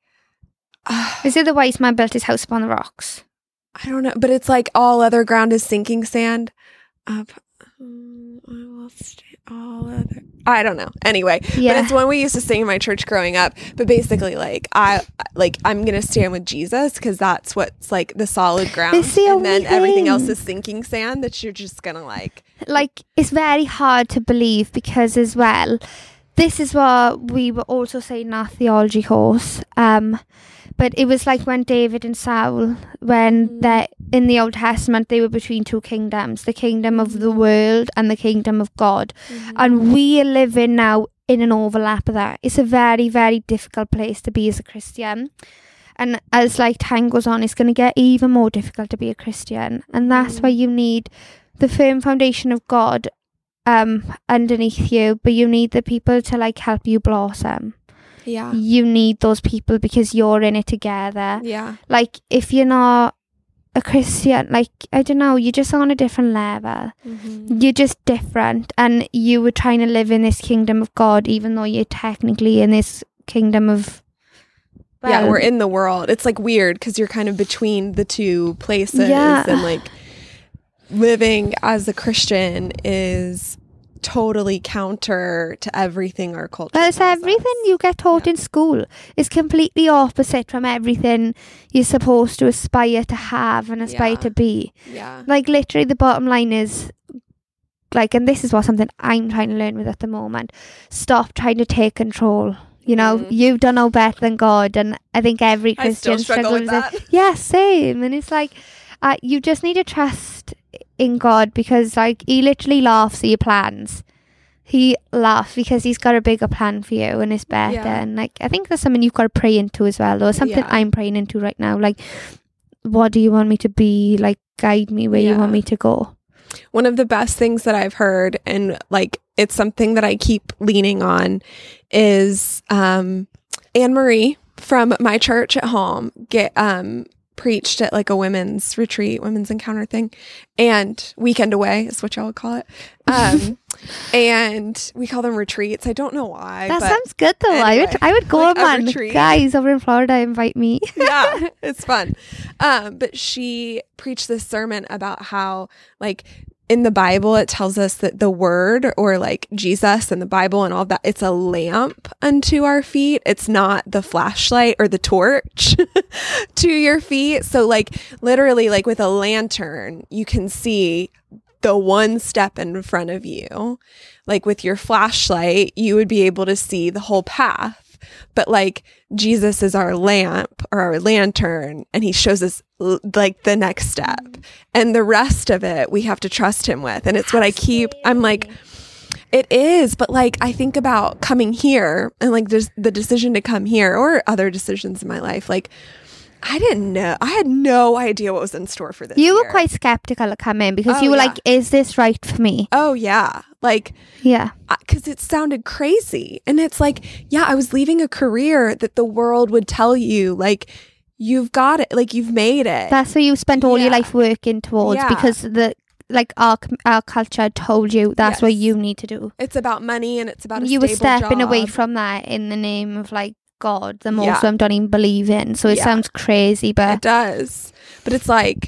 uh, Is it the wise man built his house upon the rocks? I don't know, but it's like all other ground is sinking sand. Up, um, I will stay all other. I don't know. Anyway, but it's one we used to sing in my church growing up. But basically, like I like I'm gonna stand with Jesus because that's what's like the solid ground, the and then only everything else is sinking sand that you're just gonna like. like it's very hard to believe because as well this is what we were also saying in our theology course um but it was like when david and saul when Mhm. they in the old testament they were between two kingdoms the kingdom of the Mhm. world and the kingdom of god Mm-hmm. and we are living now in an overlap of that it's a very very difficult place to be as a christian and as like time goes on it's going to get even more difficult to be a christian and that's Mhm. why you need the firm foundation of god um underneath you but you need the people to like help you blossom yeah, you need those people because you're in it together yeah, like if you're not a christian like i don't know you're just on a different level Mhm. you're just different and you were trying to live in this kingdom of god even though you're technically in this kingdom of yeah. We're in the world. It's like weird because you're kind of between the two places, Yeah. and like living as a Christian is totally counter to everything our culture. Well, it's tells everything us. you get taught Yeah. in school is completely opposite from everything you're supposed to aspire to have and aspire Yeah. to be. Yeah. Like literally, the bottom line is like, and this is what something I'm trying to learn with at the moment. Stop trying to take control. You know, Mhm. you don't know better than God, and I think every I still Christian struggle with struggles that. it. Yeah, same. And it's like, uh, you just need to trust in God because, like, He literally laughs at your plans. He laughs because He's got a bigger plan for you and it's better. Yeah. And, like, I think that's something you've got to pray into as well, or something Yeah. I'm praying into right now. Like, what do you want me to be? Like, guide me where you want me to go. One of the best things that I've heard, and like it's something that I keep leaning on, is um, Anne Marie from my church at home get um, preached at like a women's retreat, women's encounter thing, and weekend away is what y'all would call it. Um, and we call them retreats. I don't know why. That sounds good though. I would I would go like on retreat. Guys over in Florida invite me. yeah, it's fun. Um, but she preached this sermon about how, like, in the Bible, it tells us that the word or like Jesus and the Bible and all that, it's a lamp unto our feet. It's not the flashlight or the torch to your feet. So, like, literally, like with a lantern, you can see the one step in front of you. Like with your flashlight, you would be able to see the whole path. But like Jesus is our lamp or our lantern, and he shows us l- like the next step. And the rest of it, we have to trust him with. And it's what I keep, I'm like, it is, but like I think about coming here and like there's the decision to come here or other decisions in my life. Like I didn't know, I had no idea what was in store for this. You were year. quite skeptical to come in because Oh, you were yeah. like, "Is this right for me?" Oh yeah, like Yeah. because it sounded crazy, and it's like, yeah, I was leaving a career that the world would tell you like you've got it, like you've made it. That's what you spent all your life working towards Yeah. because the like our our culture told you that's what you need to do. it's about money and it's about a you were stepping away from that in the name of like God, the most Yeah. of them don't even believe in. So it Yeah. sounds crazy, but It does. But it's like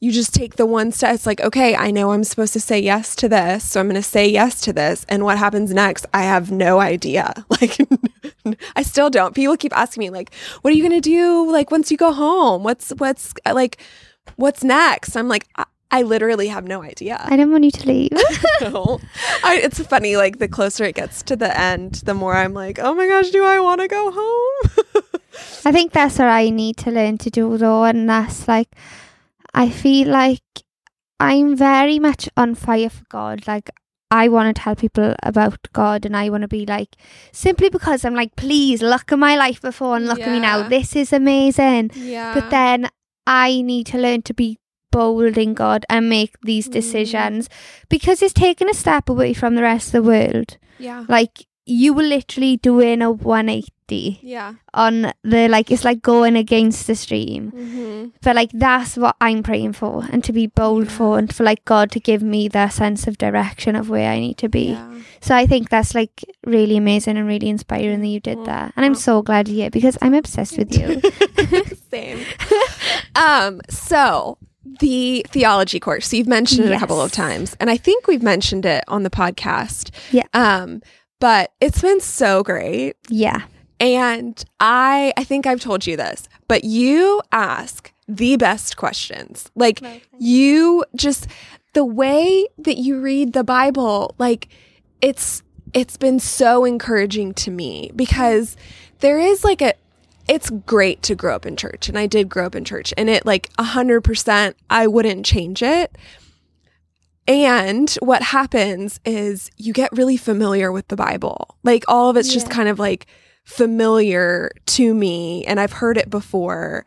you just take the one step. It's like, okay, I know I'm supposed to say yes to this. So I'm going to say yes to this. And what happens next? I have no idea. Like, I still don't. People keep asking me, like, what are you going to do? Like, once you go home, what's, what's, like, what's next? I'm like, I, I literally have no idea. I don't want you to leave. No. I, it's funny. Like, the closer it gets to the end, the more I'm like, oh my gosh, do I want to go home? I think that's what I need to learn to do though, and that's like I feel like I'm very much on fire for God. Like I want to tell people about God and I want to be like simply because I'm like, please look at my life before and look at me now. This is amazing. yeah. But then I need to learn to be bold in God and make these Mm. decisions because it's taking a step away from the rest of the world. yeah. Like you were literally doing a 180 Yeah. on the like it's like going against the stream Mm-hmm. but like that's what i'm praying for and to be bold for and for like god to give me that sense of direction of where i need to be Yeah. so i think that's like really amazing and really inspiring that you did Well, that and i'm so glad you did because i'm obsessed with you Same. um, so the theology course. So you've mentioned it a couple of times, and I think we've mentioned it on the podcast. Yeah. Um, but it's been so great. yeah And I I think I've told you this, but you ask the best questions. Like you just the way that you read the Bible, like it's it's been so encouraging to me because there is like a it's great to grow up in church and I did grow up in church and it like a hundred percent I wouldn't change it. And what happens is you get really familiar with the Bible. Like all of it's just kind of like familiar to me and I've heard it before.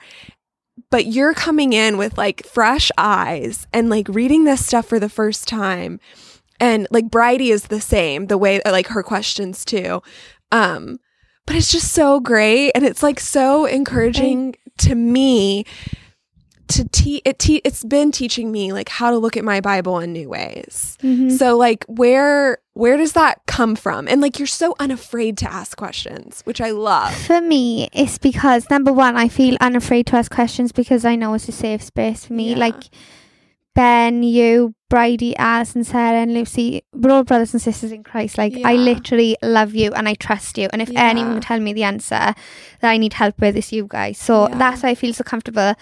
But you're coming in with like fresh eyes and like reading this stuff for the first time. And like Bridie is the same, the way like her questions too. Um, but it's just so great. And it's like so encouraging to me to teach it te- it's been teaching me like how to look at my bible in new ways. Mhm. so like where where does that come from? And like you're so unafraid to ask questions which i love. For me it's because number one i feel unafraid to ask questions because i know it's a safe space for me. Yeah. like Ben, you, Bridie, Alison, Sarah, and Lucy, we're all brothers and sisters in Christ. Like, I literally love you and I trust you. And if Yeah. anyone can tell me the answer that I need help with, it's you guys. So Yeah. that's why I feel so comfortable.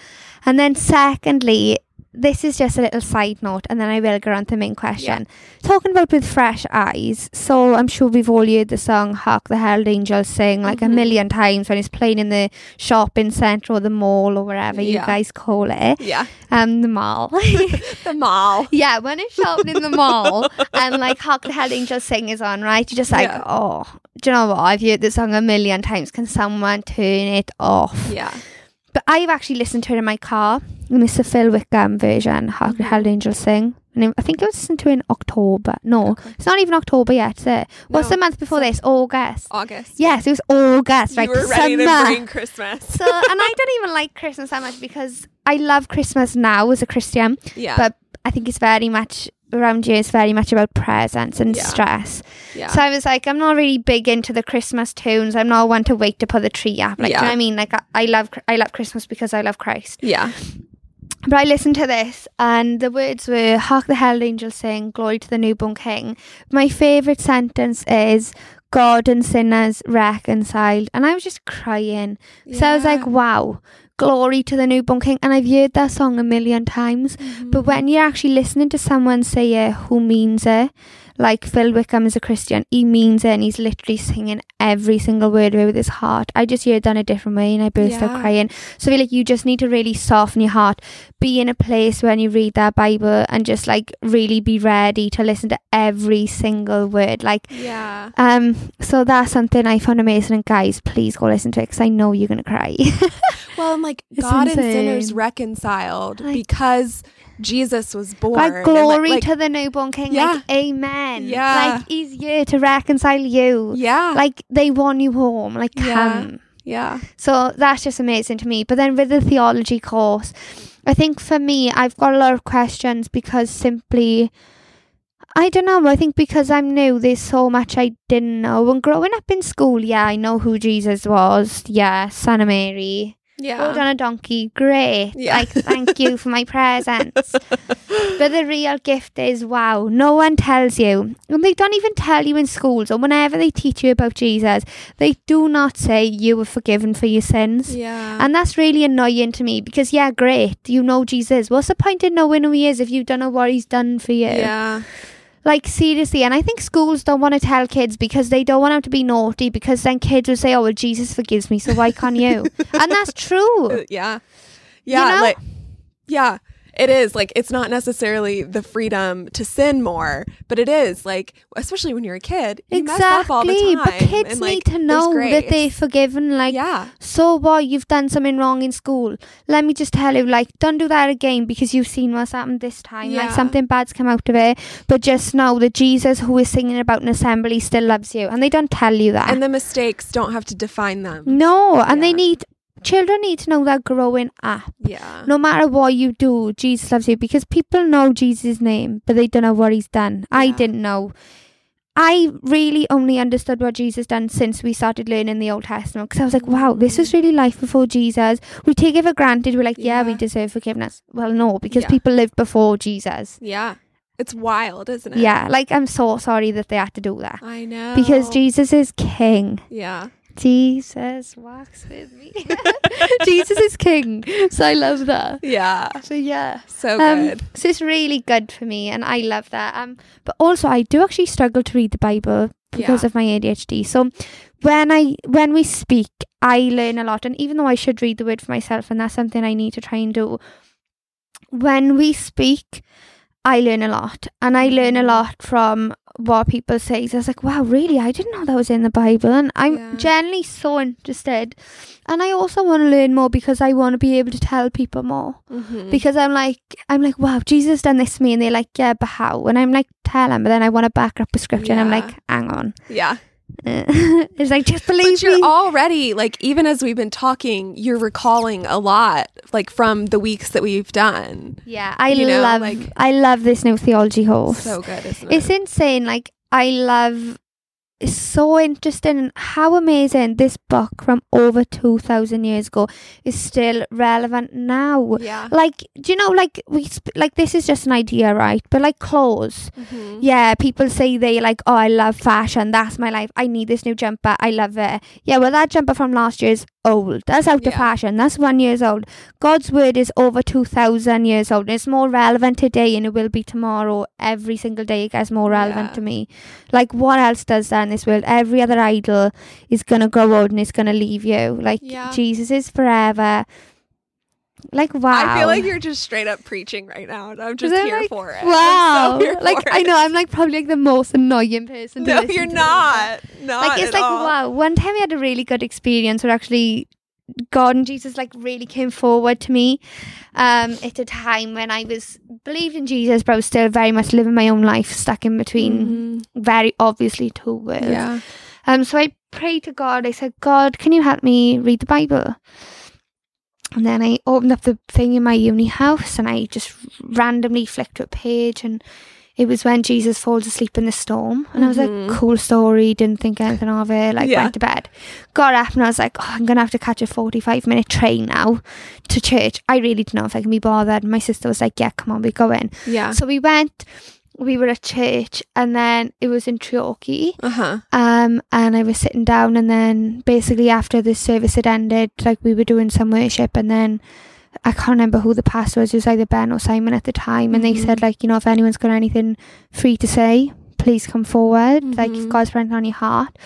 And then, secondly, this is just a little side note, and then I will go on to the main question. Talking about with fresh eyes, so I'm sure we've all heard the song Hark the Herald Angels sing like a Mhm. million times when it's playing in the shopping centre or the mall or wherever you guys call it. Yeah. Um, the mall. The mall. yeah, when it's shopping in the mall and like Hark the Herald Angels sing is on, right? You're just like, Yeah. oh, do you know what? I've heard this song a million times. Can someone turn it off? Yeah. But I've actually listened to it in my car. And it's the Phil Wickham version, How the Mhm. Herald Angels Sing. And I think I was listening to it in October. No, Okay. it's not even October yet, is it? What's No, the month before this? August. August. Yes, it was August, right? You were ready Summer. to bring Christmas. so, and I don't even like Christmas that much because I love Christmas now as a Christian, yeah. but I think it's very much around here. It's very much about presents and Yeah. stress. yeah. So I was like, I'm not really big into the Christmas tunes. I'm not one to wait to put the tree up. Like, do you know what I mean? Like, I, I love, I love Christmas because I love Christ. yeah. But I listened to this, and the words were "Hark the herald angels sing, glory to the newborn King." My favorite sentence is "God and sinners reconciled," and I was just crying. So I was like, "Wow, glory to the newborn King!" And I've heard that song a million times. But Mhm. when you're actually listening to someone say it who means it, like Phil Wickham is a Christian, he means it and he's literally singing every single word it with his heart. I just heard it in a different way and I burst out crying. So I feel like you just need to really soften your heart, be in a place when you read that Bible and just like really be ready to listen to every single word. Like, yeah. um, so that's something I found amazing. And guys, please go listen to it because I know you're gonna cry. Well, I'm like It's God and sinners reconciled Like- because Jesus was born. like glory like- to the newborn King. Yeah. Like, amen. Yeah. like he's here to reconcile you. Yeah. Like they want you home. Like Yeah. come. yeah. So that's just amazing to me. But then with the theology course, I think for me, I've got a lot of questions because simply, I don't know. I think because I'm new, there's so much I didn't know. And growing up in school, yeah, I know who Jesus was. Yeah, of Mary. Yeah. Rode on a donkey. Great. Yeah. Like, thank you for my presents. But the real gift is wow, no one tells you. And they don't even tell you in schools or whenever they teach you about Jesus, they do not say you were forgiven for your sins. yeah. And that's really annoying to me because, yeah, great, you know Jesus. What's the point in knowing who he is if you don't know what he's done for you? yeah. Like, seriously. And I think schools don't want to tell kids because they don't want them to be naughty because then kids will say, oh, well, Jesus forgives me, so why can't you? and that's true. Uh, yeah. Yeah. know? Like, yeah. It is like it's not necessarily the freedom to sin more, but it is like, especially when you're a kid, you mess up all the Exactly. time. But kids and, like, need to know that they're forgiven. Like, yeah, So what? You've done something wrong in school. Let me just tell you, like, don't do that again because you've seen what's happened this time. Like, something bad's come out of it. But just know that Jesus, who is singing about an assembly, still loves you. And they don't tell you that. and the mistakes don't have to define them. no, and they need, children need to know that growing up. Yeah, No matter what you do, Jesus loves you because people know Jesus' name, but they don't know what he's done. I didn't know. I really only understood what Jesus done since we started learning the Old Testament because I was like, wow, this was mm. really life before Jesus. We take it for granted. We're like, yeah, we deserve forgiveness. Well, no, because Yeah. people lived before Jesus. yeah. It's wild, isn't it? Yeah, like I'm so sorry that they had to do that I know. because Jesus is king. Yeah, Jesus walks with me. Jesus is king. So I love that. yeah. So yeah. So Um, good. so it's really good for me, and I love that. Um, but also I do actually struggle to read the Bible because Yeah. of my ADHD. So when I when we speak, I learn a lot, and even though I should read the word for myself, and that's something I need to try and do. When we speak, I learn a lot, and I learn a Mhm. lot from what people say. So I was like, wow, really? I didn't know that was in the Bible, and I'm Yeah. generally so interested. And I also want to learn more because I want to be able to tell people more Mhm. because I'm like I'm like wow Jesus done this to me and they're like yeah but how and I'm like tell them. but then I want to back up with scripture and I'm like hang on yeah. Uh, it's like just believe But you're me already like even as we've been talking, you're recalling a lot like from the weeks that we've done. yeah I you know, love like- I love this new theology course So good, isn't it? it's insane like I love is so interesting and how amazing this book from over 2000 years ago is still relevant now. Yeah. Like, do you know, like, we, sp- like, this is just an idea, right? But like clothes, Mhm. yeah, people say they like, oh, I love fashion. That's my life. I need this new jumper. I love it. Yeah, well, that jumper from last year is old. That's out of fashion. That's one years old. God's word is over 2,000 years old. It's more relevant today and it will be tomorrow. Every single day it gets more relevant Yeah. to me. Like, what else does that in this world? Every other idol is going to grow old and it's going to leave you. Like, Yeah. Jesus is forever. Like, wow. I feel like you're just straight up preaching right now, and I'm just here like- for it. Wow. so like, I know, I'm like probably like the most annoying person to No, you're not. Not like it's like all. wow one time i had a really good experience where actually god and jesus like really came forward to me um at a time when i was believed in jesus but i was still very much living my own life stuck in between very obviously two worlds Mm-hmm. Yeah. um so i prayed to god i said god can you help me read the bible and then I opened up the thing in my uni house and I just randomly flicked to a page and it was when Jesus falls asleep in the storm. And I was like, cool story, didn't think anything of it, like Yeah. went to bed. Got up and I was like, oh, I'm gonna have to catch a forty five minute train now to church. I really didn't know if I can be bothered. My sister was like, Yeah, come on, we go in. Yeah. So we went, we were at church and then it was in Treorchy. Uh huh. Um, and I was sitting down, and then basically after the service had ended, like we were doing some worship, and then I can't remember who the pastor was. It was either Ben or Simon at the time, and they Mhm. said like, you know, if anyone's got anything free to say, please come forward. Like if Mhm. God's written on your heart.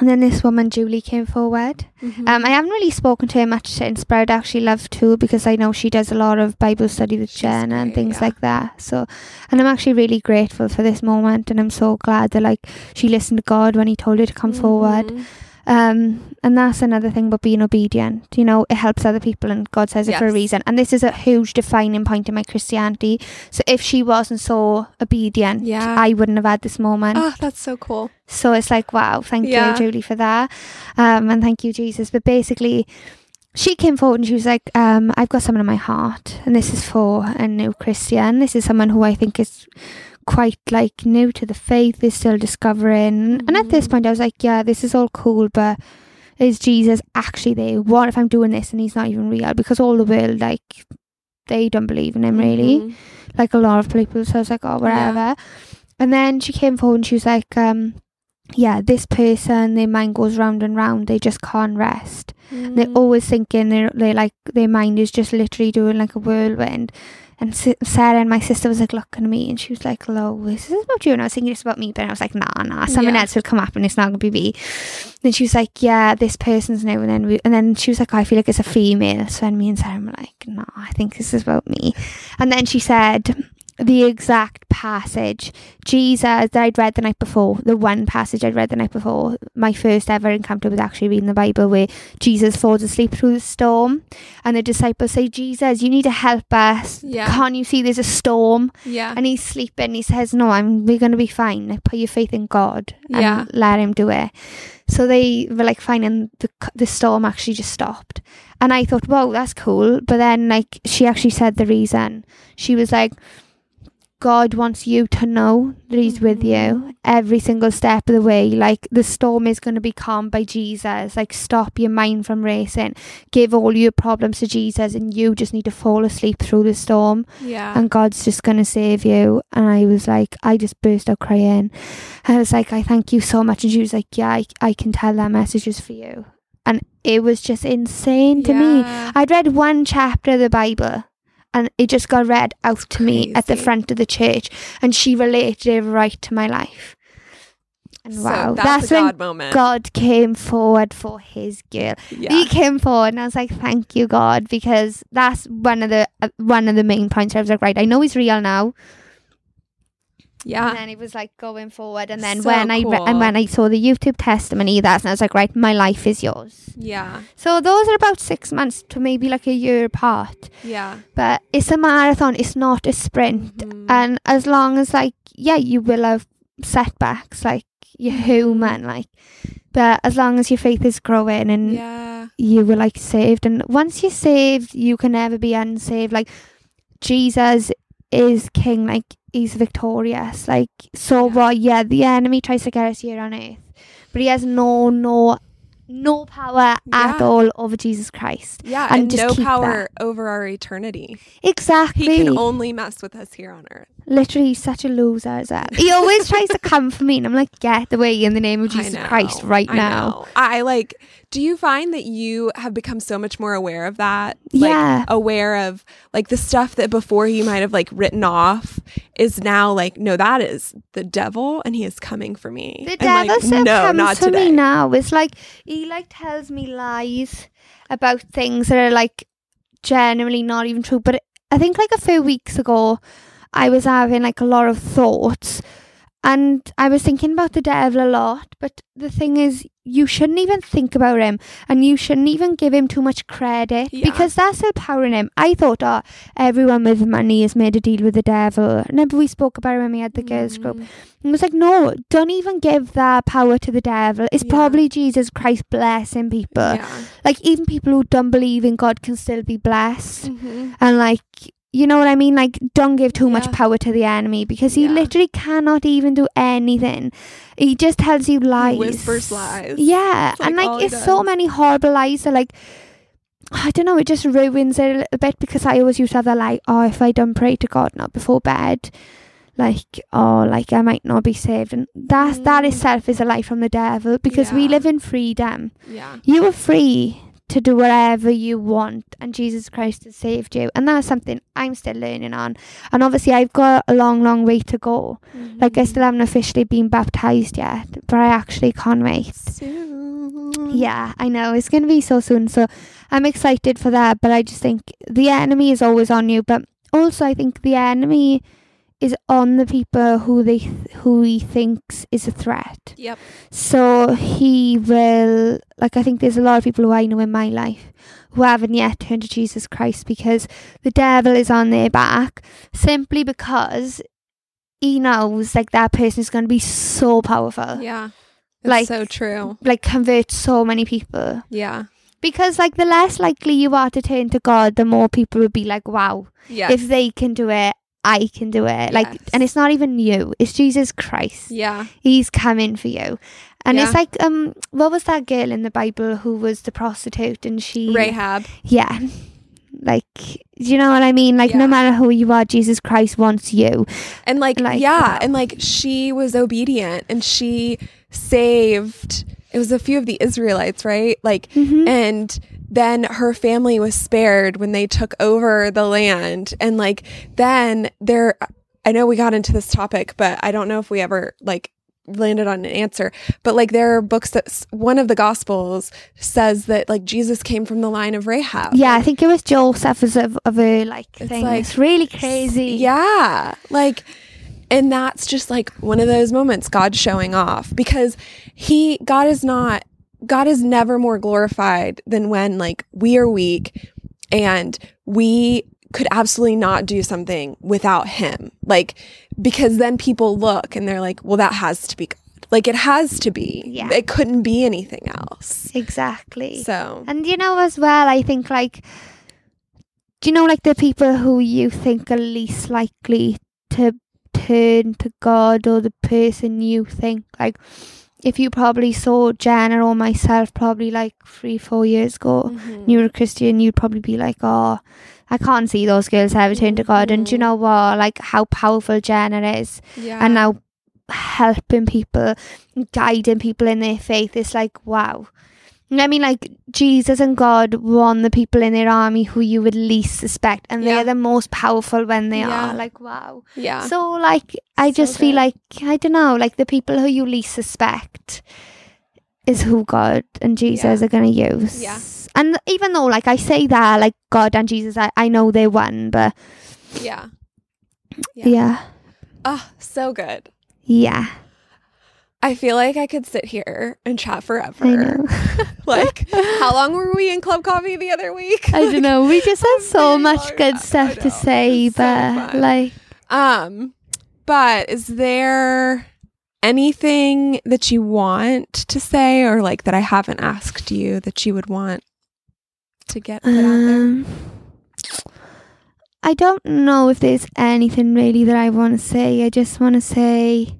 And then this woman Julie came forward. Mm-hmm. Um, I haven't really spoken to her much since, but I'd actually love to because I know she does a lot of Bible study with She's Jen and great, things yeah. like that. So, and I'm actually really grateful for this moment, and I'm so glad that like she listened to God when He told her to come forward. Um, and that's another thing about being obedient. You know, it helps other people, and God says it for a reason. And this is a huge defining point in my Christianity. So if she wasn't so obedient, Yeah. I wouldn't have had this moment. Oh, that's so cool. So it's like, wow, thank Yeah. you, Julie, for that. Um, and thank you, Jesus. But basically, she came forward and she was like, um, I've got someone in my heart, and this is for a new Christian. This is someone who I think is quite like new to the faith, is still discovering. And at this Mhm. point, I was like, yeah, this is all cool, but is Jesus actually there? What if I'm doing this and he's not even real? Because all the world, like, they don't believe in him really Mhm. like a lot of people. So I was like, oh, whatever. And then she came forward and she was like, um, yeah, this person, their mind goes round and round. They just can't rest. They're Mhm. always thinking they're, they're like, their mind is just literally doing like a whirlwind. And Sarah and my sister was like looking at me and she was like, is this about you? And I was thinking it's about me, but I was like, nah, nah, someone Yeah. else will come up and it's not going to be me. Then she was like, yeah, this person's new. And then, we, and then she was like, I feel like it's a female. So then me and Sarah were like, no, I think this is about me. And then she said the exact passage, Jesus, that I'd read the night before, the one passage I'd read the night before, my first ever encounter was actually reading the Bible where Jesus falls asleep through the storm and the disciples say, Jesus, you need to help us. Yeah. Can't you see there's a storm? Yeah. And he's sleeping. He says, No, I'm we're gonna be fine. Like put your faith in God and Yeah. let him do it. So they were like fine and the the storm actually just stopped. And I thought, Whoa, that's cool. But then like she actually said the reason. She was like God wants you to know that He's with you Mhm. every single step of the way. Like the storm is going to be calmed by Jesus. Like stop your mind from racing. Give all your problems to Jesus, and you just need to fall asleep through the storm yeah. and God's just going to save you. And I was like, I just burst out crying. I was like, I thank you so much. And she was like, Yeah, I, I can tell that message is for you. And it was just insane to me. I'd read one chapter of the Bible and it just got read out to me at the front of the church. And she related it right to my life. And So wow, that's, that's, a when God moment. God came forward for his girl. yeah. He came forward, and I was like, "Thank you, God," because that's one of the uh, one of the main points. I was like, "Right, I know he's real now." And then it was like going forward, and then So when I re- and when I saw the YouTube testimony, that's and I was like, "Right, my life is yours." Yeah. So those are about six months to maybe like a year apart, Yeah. but it's a marathon. It's not a sprint, Mhm. and as long as like yeah, you will have setbacks, like you're Mhm. human, like, but as long as your faith is growing and yeah. you were like saved and once you're saved you can never be unsaved like jesus is king, like he's victorious. Like so Yeah. what yeah, the enemy tries to get us here on earth. But he has no no no power at all over Jesus Christ. Yeah, And and, no power over our eternity. Exactly. He can only mess with us here on earth. Literally he's such a loser as well. He always tries to come for me and I'm like, get the way in the name of Jesus know, Christ right I now. know. I like. Do you find that you have become so much more aware of that? Like, Yeah. Aware of like the stuff that before you might have like written off is now like, no, that is the devil, and he is coming for me. The And, devil like, no, comes not to today. me now. It's like he like tells me lies about things that are like generally not even true. But I think like a few weeks ago, I was having like a lot of thoughts, and I was thinking about the devil a lot. But the thing is, you shouldn't even think about him, and you shouldn't even give him too much credit Yeah. because that's still power in him. I thought, oh, everyone with money has made a deal with the devil. Remember we spoke about it when we had the girls group. Mm. And it was like, no, don't even give that power to the devil. It's Yeah. probably Jesus Christ blessing people. Yeah. Like, even people who don't believe in God can still be blessed. Mhm. And, like, you know what I mean? Like, don't give too much power to the enemy because he Yeah. literally cannot even do anything. He just tells you lies. whispers lies. Yeah. It's and, like like, it's so many horrible lies that, like, I don't know, it just ruins it a little bit because I always used to have that like, oh, if I don't pray to God not before bed, like, oh, like I might not be saved. And that that Mm. itself is a lie from the devil because we live in freedom. Yeah. You are free to do whatever you want and Jesus Christ has saved you. And that's something I'm still learning on. And obviously I've got a long, long way to go. Like I Mhm. still haven't officially been baptized yet, but I actually can't wait. Soon. Yeah, I know. It's to be so soon. So I'm excited for that. But I just think the enemy is always on you. But also, I think the enemy is on the people who they who he thinks is a threat. Yep. So he will like I think there's a lot of people who I know in my life who haven't yet turned to Jesus Christ because the devil is on their back simply because he knows like that person is going to be so powerful. Yeah. It's Like- so true. Like convert so many people. Yeah. Because like the less likely you are to turn to God, the more people would be like, "Wow, Yeah. if they can do it, I can do it." Like, Yes. and it's not even you; it's Jesus Christ. yeah. He's coming for you, and it's like, um, what was that girl in the Bible who was the prostitute, and she, Rahab. yeah, like, do you know what I mean? Like, no matter who you are, Jesus Christ wants you. And like, Like, yeah, wow. and like she was obedient and she saved it was a few of the Israelites, right? Like Mhm. and then her family was spared when they took over the land and like then there I know we got into this topic, but I don't know if we ever like landed on an answer. But like there are books that one of the gospels says that like Jesus came from the line of Rahab. Yeah, I think it was Joseph as of, of a like It's thing. like- it's really crazy. Yeah. Like, and that's just like one of those moments God showing off because He, God is not, God is never more glorified than when like we are weak and we could absolutely not do something without Him. Like, because then people look and they're like, well, that has to be God. Like, it has to be. Yeah. It couldn't be anything else. exactly. So, And you know, as well, I think like, do you know, like the people who you think are least likely to turn to God or the person you think like, if you probably saw Jenna or myself probably like three, four years ago, mhm. and you were a Christian, you'd probably be like, oh, I can't see those girls ever turn to God. And do you know what? Like how powerful Jenna is yeah. and now helping people, guiding people in their faith. It's like, wow. You know what I mean? Like, Jesus and God won the people in their army who you would least suspect, and Yeah. they're the most powerful when they Yeah. are. Like, wow. yeah. So, like, I So just feel like, I don't know, like, the people who you least suspect is who God and Jesus Yeah. are going to use. Yeah. And even though, like, I say that, like, God and Jesus, I, I know they won, but yeah. yeah. Yeah. Oh, so good. Yeah. I feel like I could sit here and chat forever. Like, how long were we in Club Coffee the other week? I don't know. We just had so much good stuff to say, It's but fun. like, Um, but is there anything that you want to say or like that I haven't asked you that you would want to get put out there? um, I don't know if there's anything really that I want to say. I just want to say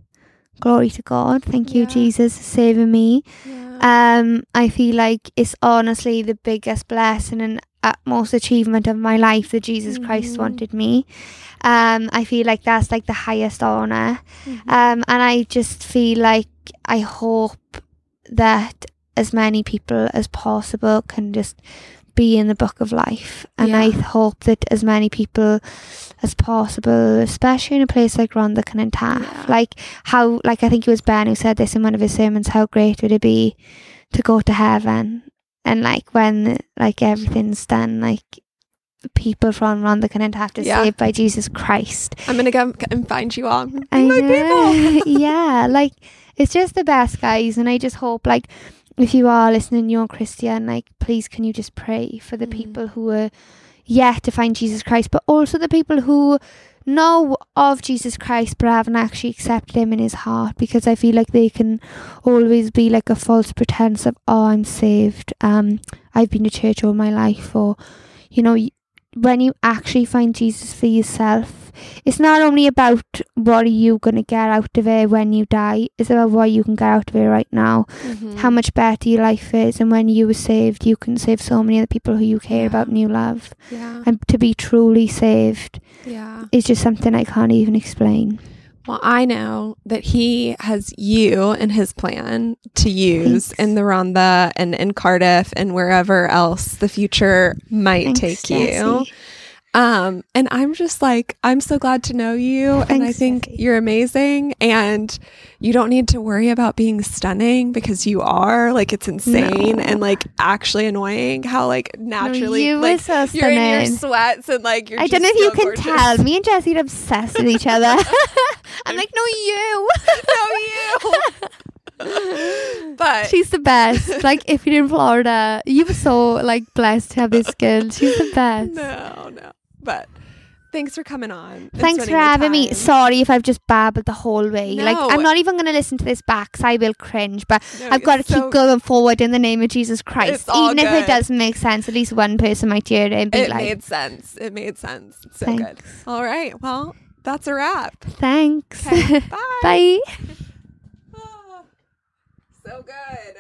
glory to God. Thank you, Yeah. Jesus, for saving me. Yeah. Um, I feel like it's honestly the biggest blessing and utmost achievement of my life that Jesus Christ Mhm. wanted me. Um, I feel like that's like the highest honor. Mhm. Um, and I just feel like I hope that as many people as possible can just be in the book of life. And I hope that as many people as possible, especially in a place like Rhondda Cynon Taf, Yeah. like how, like I think it was Ben who said this in one of his sermons, how great would it be to go to heaven? And like when like everything's done, like people from Rhondda can have to Yeah. saved by Jesus Christ. I'm gonna go and find you I my people. yeah, like it's just the best, guys. And I just hope, like, if you are listening, you're Christian, like, please can you just pray for the Mm. people who are yet to find Jesus Christ, but also the people who know of Jesus Christ but haven't actually accepted him in his heart because I feel like they can always be like a false pretense of oh I'm saved um I've been to church all my life or you know when you actually find Jesus for yourself it's not only about what are you going to get out of it when you die it's about what you can get out of it right now Mhm. how much better your life is and when you were saved you can save so many other people who you care Yeah. about and you love Yeah. and to be truly saved Yeah. is just something I can't even explain. Well, I know that he has you in his plan to use Thanks. in the Rhondda and in Cardiff and wherever else the future might Thanks, take you. Um, and I'm just like, I'm so glad to know you. and I think you're amazing. And you don't need to worry about being stunning because you are. Like, it's insane No. and like actually annoying how like naturally you were like, so you're in your sweats and like you're I don't know if you can gorgeous. tell. Me and Jesse are obsessed with each other. I'm like, no, you. no, you. but She's the best. Like, if you're in Florida, you're so like blessed to have this girl. She's the best. no, no. But thanks for coming on. Thanks for having me. Sorry if I've just babbled the whole way. Like, I'm not even going to listen to this back 'cause I will cringe, but No, I've got to keep so- going forward in the name of Jesus Christ. It's Even if it doesn't make sense, at least one person might hear it and be It like, "It made sense. It made sense. So Thanks. good. All right. Well, that's a wrap. thanks. Okay. Bye. Bye. Oh, so good.